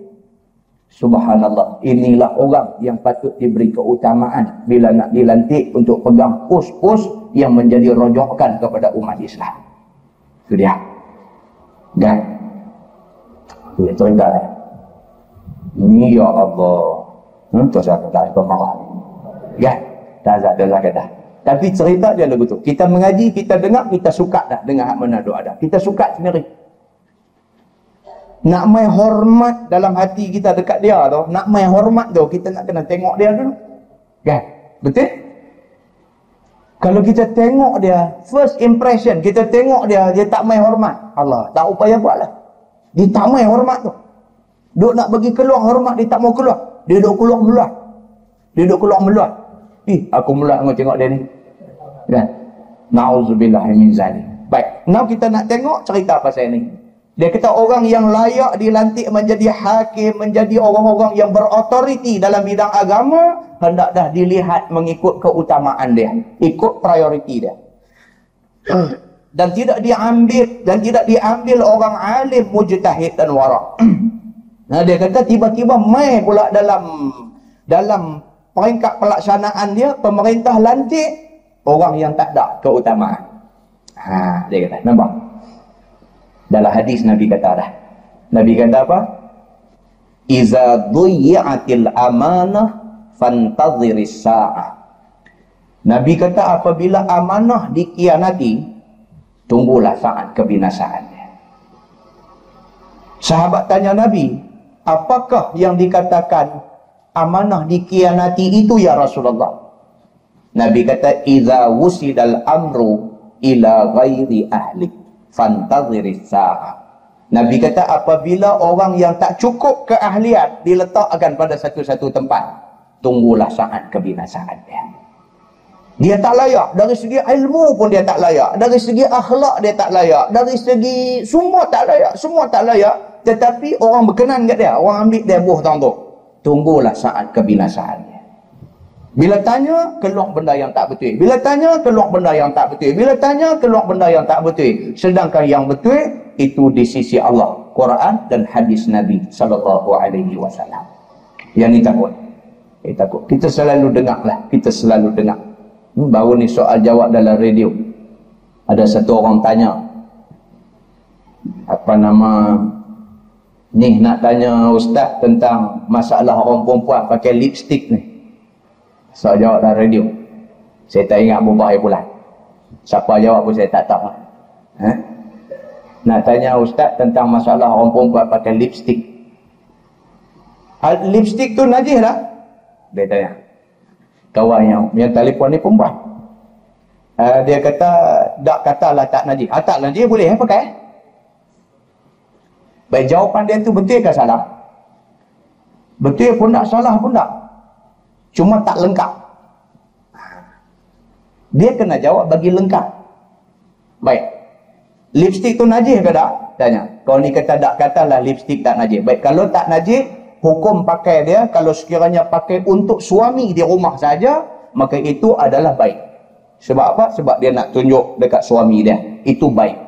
Subhanallah. Inilah orang yang patut diberi keutamaan bila nak dilantik untuk pegang pos-pos yang menjadi rojokan kepada umat Islam. Itu dia. Kan? Dia teringat eh. Ni ya Allah. Hmm, tu saya kata pemarah. Ya, dah dah dah kata. Tapi cerita dia lagu tu. Kita mengaji, kita dengar, kita suka dah dengar hak mana doa dah. Kita suka sendiri. Nak main hormat dalam hati kita dekat dia tu, nak main hormat tu, kita nak kena tengok dia dulu. Kan? Betul? Kalau kita tengok dia, first impression, kita tengok dia, dia tak main hormat. Allah, tak upaya buatlah. Dia tak main hormat tu. Duk nak bagi keluar hormat, dia tak mau keluar. Dia duk keluar meluat. Dia duk keluar meluat. Ih, aku meluat tengok, tengok dia ni. Kan? Na'udzubillah min zalim. Baik, now kita nak tengok cerita pasal ni. Dia kata orang yang layak dilantik menjadi hakim, menjadi orang-orang yang berotoriti dalam bidang agama, hendak dah dilihat mengikut keutamaan dia. Ikut prioriti dia dan tidak diambil dan tidak diambil orang alim mujtahid dan wara. nah dia kata tiba-tiba mai pula dalam dalam peringkat pelaksanaan dia pemerintah lantik orang yang tak ada keutamaan. Ha dia kata nampak. Dalam hadis Nabi kata dah. Nabi kata apa? Iza duyi'atil amanah fantadhiris sa'ah. Nabi kata apabila amanah dikianati, tunggulah saat kebinasaannya. Sahabat tanya Nabi, apakah yang dikatakan amanah dikianati itu ya Rasulullah? Nabi kata, "Idza wusidal amru ila ghairi ahli, fantaziri sa'ah." Nabi kata, apabila orang yang tak cukup keahlian diletakkan pada satu-satu tempat, tunggulah saat kebinasaannya. Dia tak layak. Dari segi ilmu pun dia tak layak. Dari segi akhlak dia tak layak. Dari segi semua tak layak. Semua tak layak. Tetapi orang berkenan kat dia. Orang ambil dia buah tahun tu. Tunggulah saat kebinasaannya. Bila tanya, keluar benda yang tak betul. Bila tanya, keluar benda yang tak betul. Bila tanya, keluar benda yang tak betul. Sedangkan yang betul, itu di sisi Allah. Quran dan hadis Nabi Sallallahu Alaihi Wasallam. Yang ni takut. Eh, takut. Kita selalu dengar lah. Kita selalu dengar. Hmm, baru ni soal jawab dalam radio. Ada satu orang tanya. Apa nama ni nak tanya ustaz tentang masalah orang perempuan pakai lipstick ni. Soal jawab dalam radio. Saya tak ingat berapa hari bulan. Siapa jawab pun saya tak tahu. Ha? Nak tanya ustaz tentang masalah orang perempuan pakai lipstick. Lipstick tu najis tak? Dia tanya kawan yang yang telefon ni perempuan. Uh, dia kata tak katalah tak najis. Ah tak najis boleh eh pakai. Baik jawapan dia tu betul ke salah? Betul pun tak salah pun tak. Cuma tak lengkap. Dia kena jawab bagi lengkap. Baik. Lipstick tu najis ke tak? Tanya. Kalau ni kata tak katalah lipstick tak najis. Baik kalau tak najis hukum pakai dia kalau sekiranya pakai untuk suami di rumah saja maka itu adalah baik sebab apa? sebab dia nak tunjuk dekat suami dia itu baik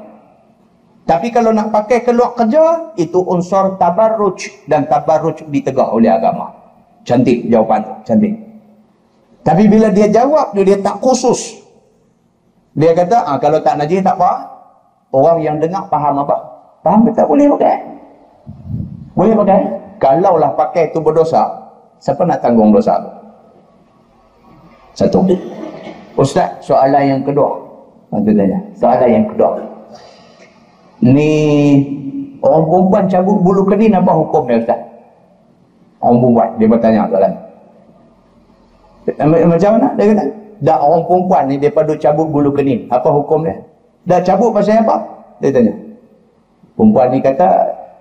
tapi kalau nak pakai keluar kerja itu unsur tabarruj. Dan tabarruj ditegak oleh agama. Cantik jawapan tu cantik. Tapi bila dia jawab dia, dia tak khusus. Dia kata ah, kalau tak najis tak apa. Orang yang dengar faham apa? Faham kita boleh pakai? Boleh pakai? Kalaulah pakai itu berdosa siapa nak tanggung dosa tu? Satu. Ustaz soalan yang kedua. Soalan yang kedua ni orang perempuan cabut bulu kening apa hukumnya ustaz orang perempuan dia bertanya soalan macam mana dia kata dah orang perempuan ni daripada cabut bulu kening apa hukum dia dah cabut pasal apa dia tanya perempuan ni kata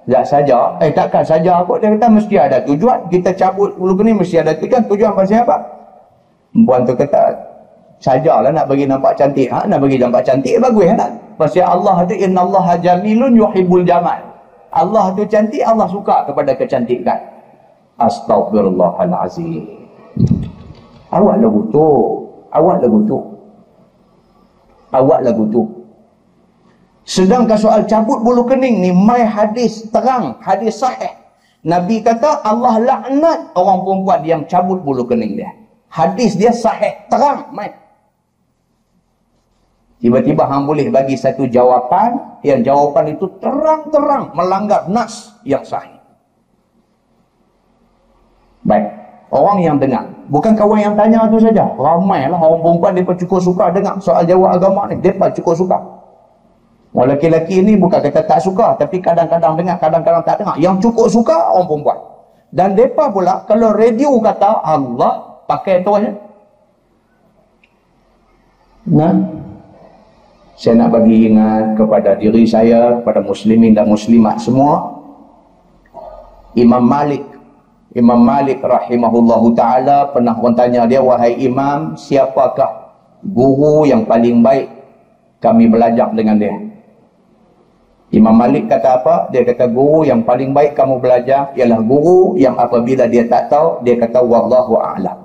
tak saja. Eh takkan saja kot. Dia kata mesti ada tujuan. Kita cabut bulu ni mesti ada tujuan. Tujuan pasal apa? Perempuan tu kata sajalah nak bagi nampak cantik. Ha? Nak bagi nampak cantik bagus kan? Pasal Allah tu inna Allah jamilun yuhibbul jamal. Allah tu cantik, Allah suka kepada kecantikan. Astagfirullahalazim. Awak lagu tu. Awak lagu tu. Awak lagu tu. Sedangkan soal cabut bulu kening ni, mai hadis terang, hadis sahih. Nabi kata Allah laknat orang perempuan yang cabut bulu kening dia. Hadis dia sahih, terang, mai. Tiba-tiba hang boleh bagi satu jawapan yang jawapan itu terang-terang melanggar nas yang sahih. Baik. Orang yang dengar. Bukan kawan yang tanya tu saja. Ramai lah orang perempuan mereka cukup suka dengar soal jawab agama ni. Mereka cukup suka. Orang lelaki ni bukan kata tak suka. Tapi kadang-kadang dengar, kadang-kadang tak dengar. Yang cukup suka orang perempuan. Dan mereka pula kalau radio kata Allah pakai tu aja. Nah, saya nak bagi ingat kepada diri saya, kepada muslimin dan muslimat semua. Imam Malik, Imam Malik rahimahullahu ta'ala pernah orang tanya dia, wahai imam, siapakah guru yang paling baik kami belajar dengan dia? Imam Malik kata apa? Dia kata guru yang paling baik kamu belajar ialah guru yang apabila dia tak tahu, dia kata wallahu a'lam.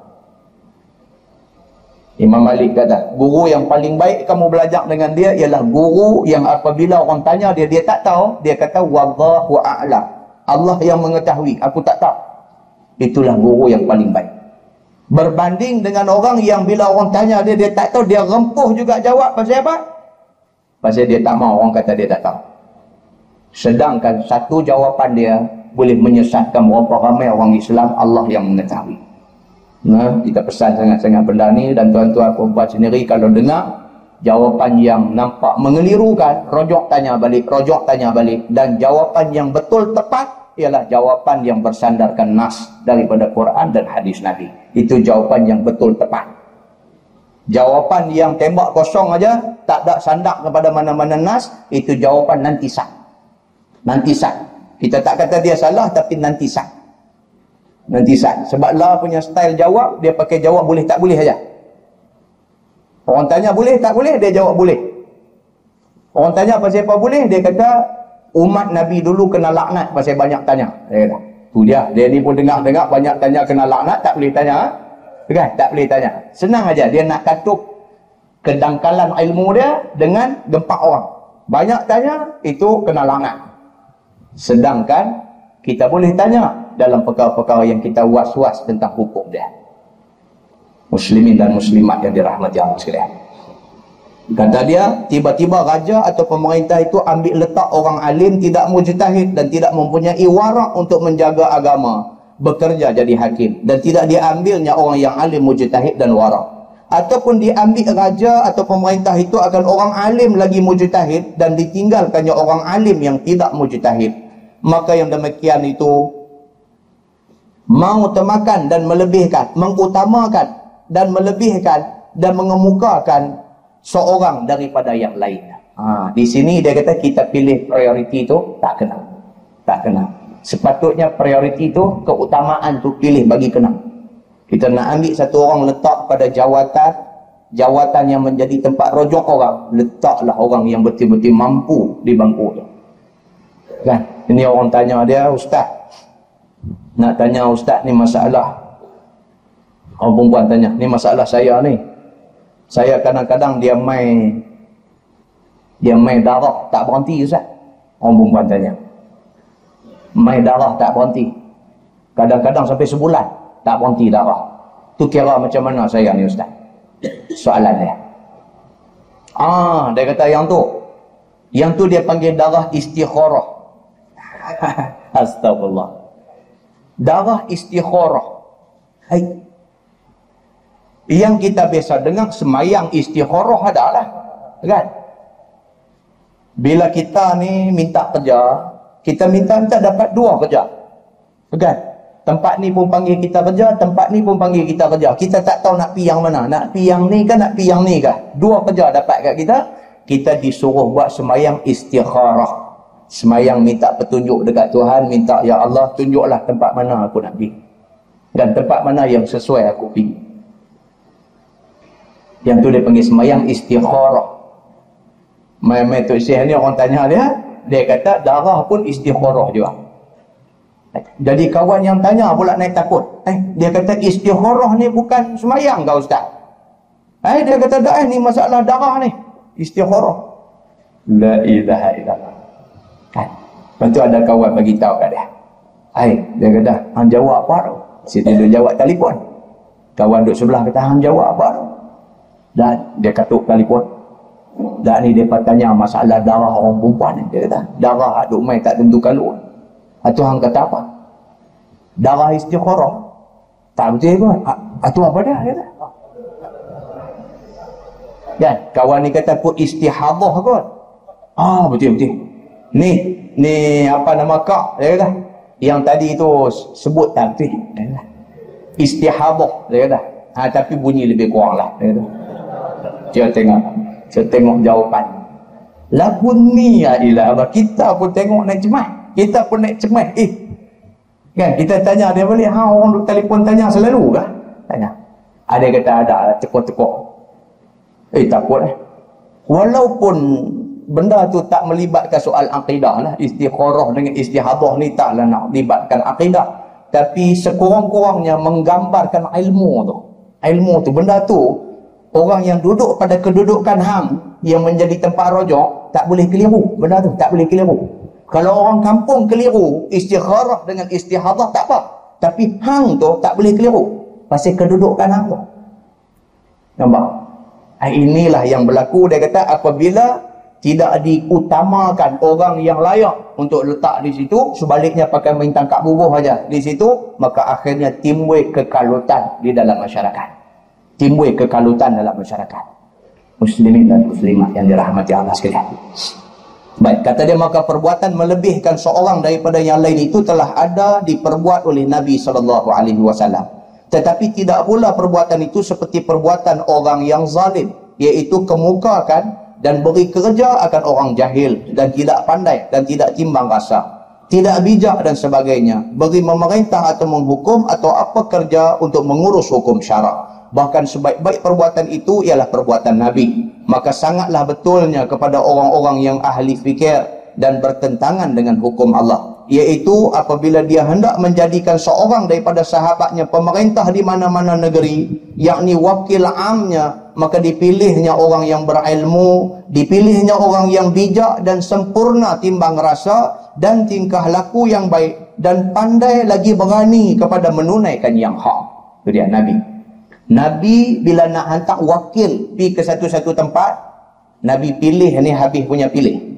Imam Malik kata, guru yang paling baik kamu belajar dengan dia ialah guru yang apabila orang tanya dia, dia tak tahu, dia kata, Wallahu a'lam. Allah yang mengetahui, aku tak tahu. Itulah guru yang paling baik. Berbanding dengan orang yang bila orang tanya dia, dia tak tahu, dia rempuh juga jawab. Pasal apa? Pasal dia tak mau orang kata dia tak tahu. Sedangkan satu jawapan dia boleh menyesatkan berapa ramai orang Islam, Allah yang mengetahui. Nah, kita pesan sangat-sangat benda ni dan tuan-tuan perempuan sendiri kalau dengar jawapan yang nampak mengelirukan, rojok tanya balik, rojok tanya balik dan jawapan yang betul tepat ialah jawapan yang bersandarkan nas daripada Quran dan hadis Nabi. Itu jawapan yang betul tepat. Jawapan yang tembak kosong aja, tak ada sandak kepada mana-mana nas, itu jawapan nanti sah. Nanti sah. Kita tak kata dia salah tapi nanti sah nanti sat. Sebab lah punya style jawab, dia pakai jawab boleh tak boleh saja. Orang tanya boleh tak boleh, dia jawab boleh. Orang tanya pasal apa boleh, dia kata umat Nabi dulu kena laknat pasal banyak tanya. Dia kata, tu dia. Dia ni pun dengar-dengar banyak tanya kena laknat, tak boleh tanya. Kan? Tak boleh tanya. Senang aja dia nak katup kedangkalan ilmu dia dengan gempak orang. Banyak tanya, itu kena laknat. Sedangkan kita boleh tanya dalam perkara-perkara yang kita was-was tentang hukum dia. Muslimin dan muslimat yang dirahmati Allah sekalian. Kata dia, tiba-tiba raja atau pemerintah itu ambil letak orang alim tidak mujtahid dan tidak mempunyai warak untuk menjaga agama. Bekerja jadi hakim. Dan tidak diambilnya orang yang alim mujtahid dan warak. Ataupun diambil raja atau pemerintah itu akan orang alim lagi mujtahid dan ditinggalkannya orang alim yang tidak mujtahid. Maka yang demikian itu mau termakan dan melebihkan, mengutamakan dan melebihkan dan mengemukakan seorang daripada yang lain. Ha, di sini dia kata kita pilih prioriti itu tak kena. Tak kena. Sepatutnya prioriti itu keutamaan tu pilih bagi kena. Kita nak ambil satu orang letak pada jawatan jawatan yang menjadi tempat rojok orang, letaklah orang yang betul-betul mampu di bangku tu. Kan? Ini orang tanya dia, Ustaz, nak tanya ustaz ni masalah. Orang perempuan tanya ni masalah saya ni. Saya kadang-kadang dia main dia main darah tak berhenti ustaz. Orang perempuan tanya main darah tak berhenti? Kadang-kadang sampai sebulan tak berhenti darah. Tu kira macam mana saya ni ustaz? Soalan dia. Ah dia kata yang tu. Yang tu dia panggil darah istikharah. Astagfirullah darah istikharah. Hai. Yang kita biasa dengar semayang istikharah adalah kan? Bila kita ni minta kerja, kita minta minta dapat dua kerja. Kan? Tempat ni pun panggil kita kerja, tempat ni pun panggil kita kerja. Kita tak tahu nak pi yang mana. Nak pi yang ni kan nak pi yang ni kah? Dua kerja dapat kat kita. Kita disuruh buat semayang istikharah semayang minta petunjuk dekat Tuhan minta ya Allah tunjuklah tempat mana aku nak pergi dan tempat mana yang sesuai aku pergi yang tu dia panggil semayang istikharah mai-mai tu Syekh ni orang tanya dia dia kata darah pun istikharah juga. Jadi kawan yang tanya pula naik takut. Eh, dia kata istikharah ni bukan semayang kau ustaz. Eh, dia kata dah eh, ni masalah darah ni. Istikharah. La ilaha illallah. Lepas tu ada kawan bagi tahu kat dia. Hai, dia kata, hang jawab apa tu? Situ dia jawab telefon. Kawan duduk sebelah kata, hang jawab apa tu? Dan dia katuk telefon. Dan ni dia tanya masalah darah orang perempuan ni. Dia kata, darah aduk main tak tentu kalau. Atau hang kata apa? Darah istikharah. Tak betul pun. Atau apa dia? Dia kata. Kan? Kawan ni kata pun istihadah kot. Ah betul betul. Ni ni apa nama kak? Dia kata. Yang tadi tu sebut kata. Istihadah. Dia kata. Ha, tapi bunyi lebih kurang lah. Dia kata. Dia tengok. Dia tengok jawapan. Lagu ni ya ilah. Kita pun tengok naik cemas. Kita pun naik cemas. Eh. Kan? Kita tanya dia balik. Ha orang telefon tanya selalu kah? Tanya. Ada kata ada. Tekuk-tekuk. Eh takut eh. Walaupun benda tu tak melibatkan soal akidah lah. Istikharah dengan istihadah ni taklah nak libatkan akidah. Tapi sekurang-kurangnya menggambarkan ilmu tu. Ilmu tu. Benda tu orang yang duduk pada kedudukan hang yang menjadi tempat rojok tak boleh keliru. Benda tu tak boleh keliru. Kalau orang kampung keliru istikharah dengan istihadah tak apa. Tapi hang tu tak boleh keliru. Pasal kedudukan hang tu. Nampak? Inilah yang berlaku dia kata apabila tidak diutamakan orang yang layak untuk letak di situ. Sebaliknya pakai main tangkap bubuh saja di situ maka akhirnya timbul kekalutan di dalam masyarakat. Timbul kekalutan dalam masyarakat. Muslimin dan muslimat yang dirahmati Allah sekalian. Baik kata dia maka perbuatan melebihkan seorang daripada yang lain itu telah ada diperbuat oleh Nabi sallallahu alaihi wasallam. Tetapi tidak pula perbuatan itu seperti perbuatan orang yang zalim. Iaitu kemukakan dan beri kerja akan orang jahil dan tidak pandai dan tidak timbang rasa. Tidak bijak dan sebagainya. Beri memerintah atau menghukum atau apa kerja untuk mengurus hukum syarak. Bahkan sebaik-baik perbuatan itu ialah perbuatan Nabi. Maka sangatlah betulnya kepada orang-orang yang ahli fikir dan bertentangan dengan hukum Allah iaitu apabila dia hendak menjadikan seorang daripada sahabatnya pemerintah di mana-mana negeri yakni wakil amnya maka dipilihnya orang yang berilmu dipilihnya orang yang bijak dan sempurna timbang rasa dan tingkah laku yang baik dan pandai lagi berani kepada menunaikan yang hak. Itu dia Nabi. Nabi bila nak hantar wakil pergi ke satu-satu tempat Nabi pilih ni habis punya pilih.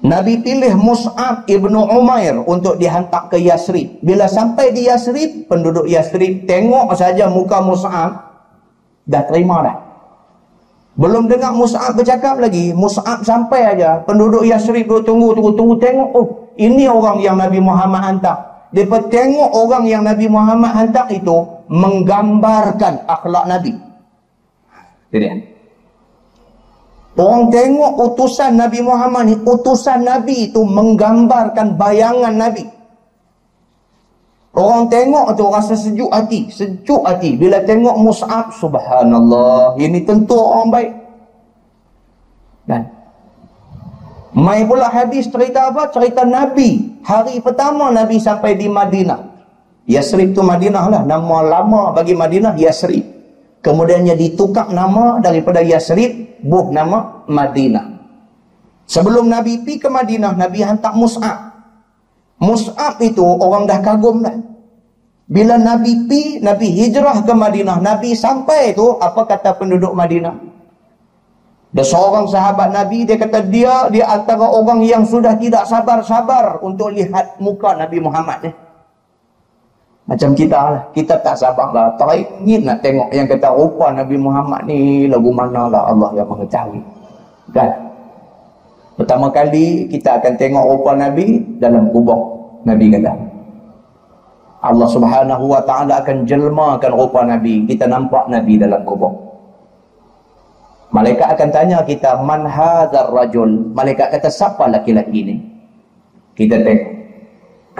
Nabi pilih Mus'ab ibnu Umair untuk dihantar ke Yasrib. Bila sampai di Yasrib, penduduk Yasrib tengok saja muka Mus'ab, dah terima dah. Belum dengar Mus'ab bercakap lagi, Mus'ab sampai aja. Penduduk Yasrib duduk tunggu, tunggu, tunggu, tengok. Oh, ini orang yang Nabi Muhammad hantar. Dia tengok orang yang Nabi Muhammad hantar itu menggambarkan akhlak Nabi. Jadi, Orang tengok utusan Nabi Muhammad ni, utusan Nabi itu menggambarkan bayangan Nabi. Orang tengok tu rasa sejuk hati, sejuk hati. Bila tengok Mus'ab, subhanallah, ini tentu orang baik. Dan Mai pula hadis cerita apa? Cerita Nabi. Hari pertama Nabi sampai di Madinah. Yasrib tu Madinah lah. Nama lama bagi Madinah, Yasrib. Kemudiannya ditukar nama daripada Yasrib buh nama Madinah. Sebelum Nabi pi ke Madinah, Nabi hantar Mus'ab. Mus'ab itu orang dah kagum dah. Bila Nabi pi, Nabi hijrah ke Madinah, Nabi sampai tu apa kata penduduk Madinah? Ada seorang sahabat Nabi, dia kata dia, dia antara orang yang sudah tidak sabar-sabar untuk lihat muka Nabi Muhammad ni. Macam kita lah. Kita tak sabar lah. Teringin nak tengok yang kata rupa Nabi Muhammad ni lagu mana lah Allah yang mengetahui. Kan? Pertama kali kita akan tengok rupa Nabi dalam kubur. Nabi kata. Allah subhanahu wa ta'ala akan jelmakan rupa Nabi. Kita nampak Nabi dalam kubur. Malaikat akan tanya kita, Man hadar rajul? Malaikat kata, siapa laki-laki ni? Kita tengok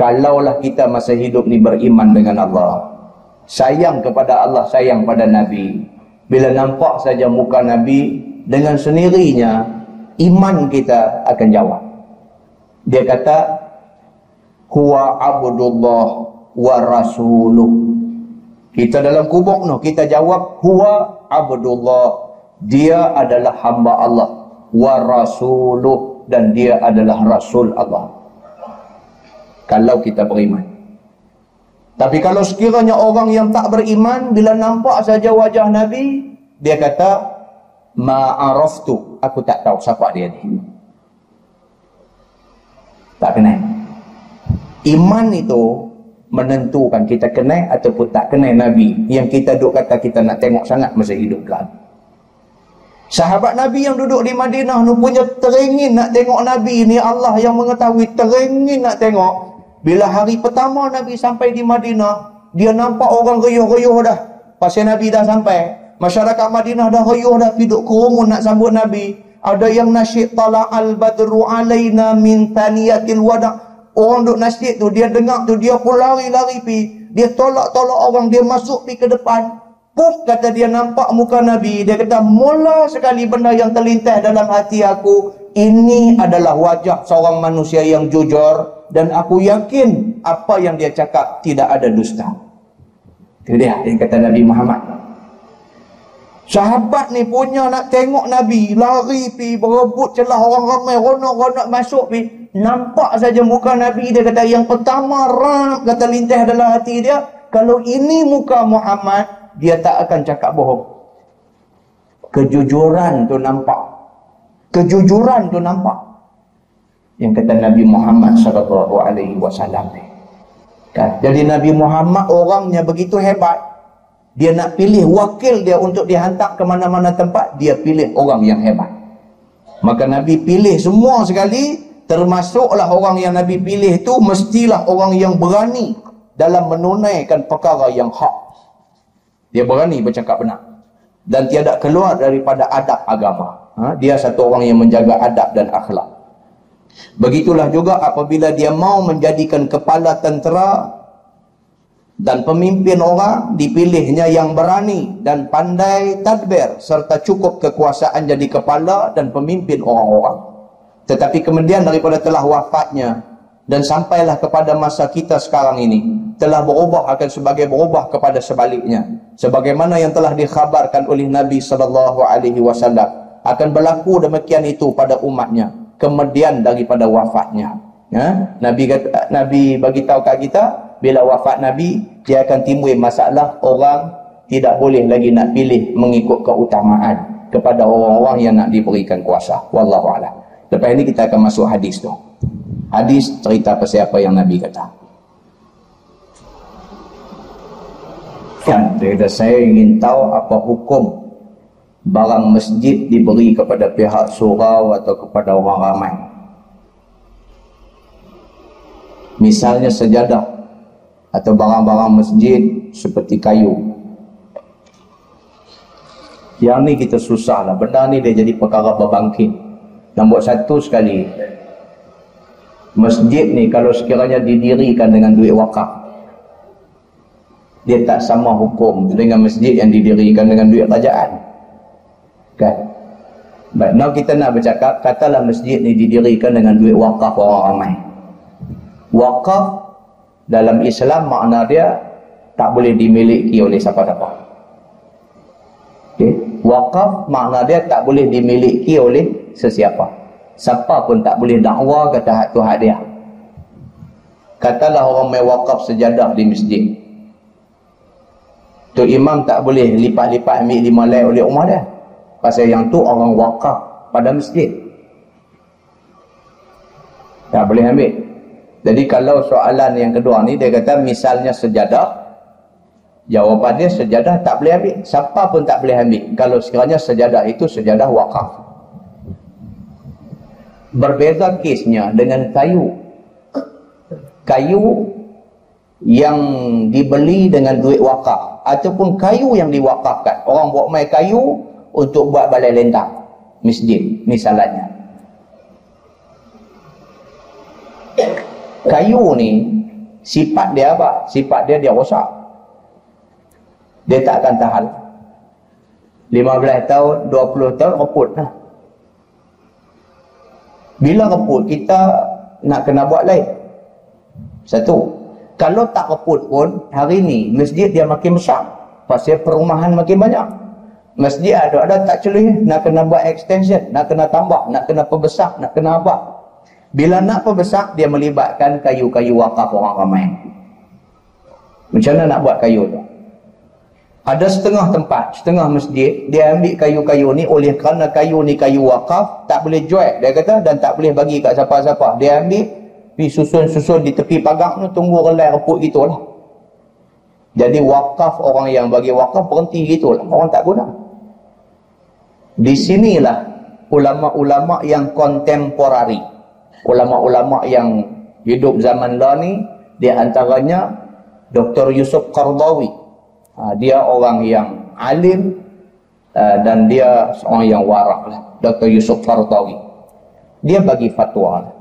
kalaulah kita masa hidup ni beriman dengan Allah sayang kepada Allah sayang pada Nabi bila nampak saja muka Nabi dengan sendirinya iman kita akan jawab. Dia kata, Huwa abdullah wa rasuluh. Kita dalam kubur no, kita jawab, Huwa abdullah. Dia adalah hamba Allah. Wa rasuluh. Dan dia adalah rasul Allah. Kalau kita beriman. Tapi kalau sekiranya orang yang tak beriman, bila nampak saja wajah Nabi, dia kata, Ma'araftu. Aku tak tahu siapa dia ni. Tak kenal. Iman itu menentukan kita kenal ataupun tak kenal Nabi. Yang kita duduk kata kita nak tengok sangat masa hidup kan. Sahabat Nabi yang duduk di Madinah ni punya teringin nak tengok Nabi ni Allah yang mengetahui teringin nak tengok. Bila hari pertama Nabi sampai di Madinah, dia nampak orang reyuh-reyuh dah. Pasal Nabi dah sampai. Masyarakat Madinah dah reyuh dah duduk kerumun nak sambut Nabi. Ada yang nasyid tala al-badru alaina min taniyatil wada' Orang duk nasyid tu, dia dengar tu, dia pun lari-lari pi. Dia tolak-tolak orang, dia masuk pi ke depan. Puf, kata dia nampak muka Nabi. Dia kata, mula sekali benda yang terlintas dalam hati aku. Ini adalah wajah seorang manusia yang jujur. Dan aku yakin apa yang dia cakap tidak ada dusta. Itu dia yang kata Nabi Muhammad. Sahabat ni punya nak tengok Nabi, lari pi berebut celah orang ramai, ronok-ronok masuk pi. Nampak saja muka Nabi dia kata yang pertama ram kata lintah dalam hati dia, kalau ini muka Muhammad, dia tak akan cakap bohong. Kejujuran tu nampak. Kejujuran tu nampak. Yang kata Nabi Muhammad sallallahu alaihi wasallam Kan? Jadi Nabi Muhammad orangnya begitu hebat dia nak pilih wakil dia untuk dihantar ke mana-mana tempat, dia pilih orang yang hebat. Maka Nabi pilih semua sekali, termasuklah orang yang Nabi pilih itu mestilah orang yang berani dalam menunaikan perkara yang hak. Dia berani bercakap benar. Dan tiada keluar daripada adab agama. Ha? Dia satu orang yang menjaga adab dan akhlak. Begitulah juga apabila dia mau menjadikan kepala tentera dan pemimpin orang dipilihnya yang berani dan pandai tadbir serta cukup kekuasaan jadi kepala dan pemimpin orang-orang. Tetapi kemudian daripada telah wafatnya dan sampailah kepada masa kita sekarang ini telah berubah akan sebagai berubah kepada sebaliknya. Sebagaimana yang telah dikhabarkan oleh Nabi sallallahu alaihi wasallam akan berlaku demikian itu pada umatnya kemudian daripada wafatnya. Ya? Nabi kata, Nabi bagi tahu kat kita bila wafat Nabi dia akan timbul masalah orang tidak boleh lagi nak pilih mengikut keutamaan kepada orang-orang yang nak diberikan kuasa. Wallahu a'lam. Lepas ini kita akan masuk hadis tu. Hadis cerita pasal apa yang Nabi kata. Kan, dia kata, saya ingin tahu apa hukum barang masjid diberi kepada pihak surau atau kepada orang ramai. Misalnya sejadah atau barang-barang masjid seperti kayu. Yang ni kita susah lah. Benda ni dia jadi perkara berbangkit. Nombor satu sekali. Masjid ni kalau sekiranya didirikan dengan duit wakaf. Dia tak sama hukum dengan masjid yang didirikan dengan duit kerajaan. Kan? Baik, now kita nak bercakap, katalah masjid ni didirikan dengan duit wakaf orang ramai. Wakaf dalam Islam makna dia tak boleh dimiliki oleh siapa-siapa. Okay. Wakaf makna dia tak boleh dimiliki oleh sesiapa. Siapa pun tak boleh dakwa kata hak tu hak dia. Katalah orang main wakaf sejadah di masjid. Tu imam tak boleh lipat-lipat ambil lima lay oleh rumah dia. Pasal yang tu orang wakaf pada masjid. Tak boleh ambil. Jadi kalau soalan yang kedua ni dia kata misalnya sejadah jawapan dia sejadah tak boleh ambil. Siapa pun tak boleh ambil kalau sekiranya sejadah itu sejadah wakaf. Berbeza kesnya dengan kayu. Kayu yang dibeli dengan duit wakaf ataupun kayu yang diwakafkan. Orang buat mai kayu untuk buat balai lentang masjid misalnya kayu ni sifat dia apa? Sifat dia dia rosak. Dia tak akan tahan. 15 tahun, 20 tahun reput lah. Bila reput, kita nak kena buat lain. Satu. Kalau tak reput pun, hari ni masjid dia makin besar. Pasal perumahan makin banyak. Masjid ada, ada tak celih. Nak kena buat extension, nak kena tambah, nak kena perbesar, nak kena apa. Bila nak perbesar, dia melibatkan kayu-kayu wakaf orang ramai. Macam mana nak buat kayu tu? Ada setengah tempat, setengah masjid, dia ambil kayu-kayu ni oleh kerana kayu ni kayu wakaf, tak boleh jual, dia kata, dan tak boleh bagi kat siapa-siapa. Dia ambil, pergi susun-susun di tepi pagar tu, tunggu relai reput gitulah. Jadi wakaf orang yang bagi wakaf berhenti gitulah, orang tak guna. Di sinilah ulama-ulama yang kontemporari, ulama-ulama yang hidup zaman lah ni, di antaranya Dr. Yusuf Qardawi, Ha, dia orang yang alim uh, dan dia seorang yang warak lah. Dr. Yusuf Qardawi. Dia bagi fatwa lah.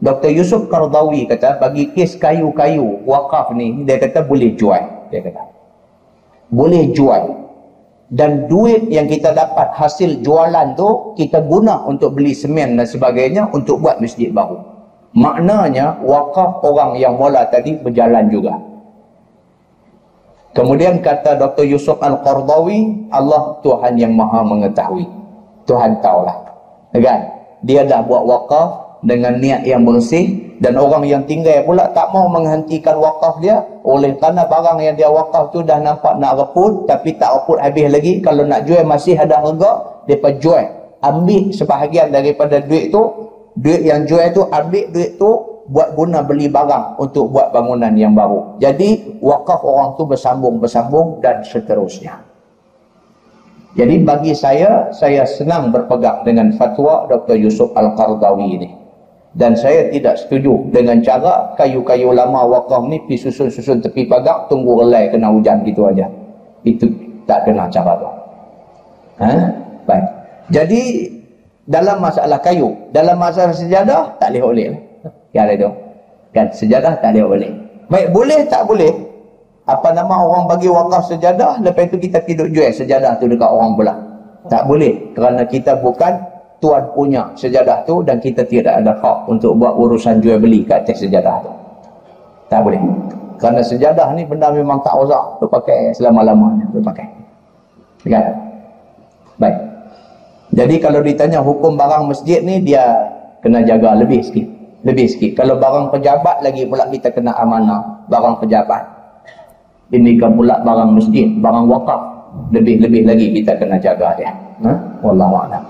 Dr. Yusuf Qardawi kata bagi kes kayu-kayu wakaf ni dia kata boleh jual. Dia kata. Boleh jual. Dan duit yang kita dapat hasil jualan tu kita guna untuk beli semen dan sebagainya untuk buat masjid baru. Maknanya wakaf orang yang mula tadi berjalan juga. Kemudian kata Dr. Yusuf Al-Qardawi, Allah Tuhan yang maha mengetahui. Tuhan tahulah. Kan? Dia dah buat wakaf dengan niat yang bersih dan orang yang tinggal pula tak mau menghentikan wakaf dia oleh kerana barang yang dia wakaf tu dah nampak nak reput tapi tak reput habis lagi kalau nak jual masih ada harga dia jual ambil sebahagian daripada duit tu duit yang jual tu ambil duit tu buat guna beli barang untuk buat bangunan yang baru. Jadi wakaf orang tu bersambung-bersambung dan seterusnya. Jadi bagi saya, saya senang berpegang dengan fatwa Dr. Yusuf Al-Qardawi ini. Dan saya tidak setuju dengan cara kayu-kayu lama wakaf ni pergi susun-susun tepi pagar, tunggu relai kena hujan gitu aja. Itu tak kena cara tu. Ha? Baik. Jadi dalam masalah kayu, dalam masalah sejadah, tak boleh-boleh. Yang ada tu. Kan sejadah tak boleh. Baik boleh tak boleh? Apa nama orang bagi wakaf sejadah, lepas itu kita tidur jual sejadah tu dekat orang pula. Tak boleh. Kerana kita bukan tuan punya sejadah tu dan kita tidak ada hak untuk buat urusan jual beli kat atas sejadah tu. Tak boleh. Kerana sejadah ni benda memang tak uzak. Tu pakai selama-lamanya. Tu pakai. Kan? Baik. Jadi kalau ditanya hukum barang masjid ni, dia kena jaga lebih sikit lebih sikit. Kalau barang pejabat lagi pula kita kena amanah barang pejabat. Ini kan pula barang masjid, barang wakaf. Lebih-lebih lagi kita kena jaga dia. Ha? Wallahualam.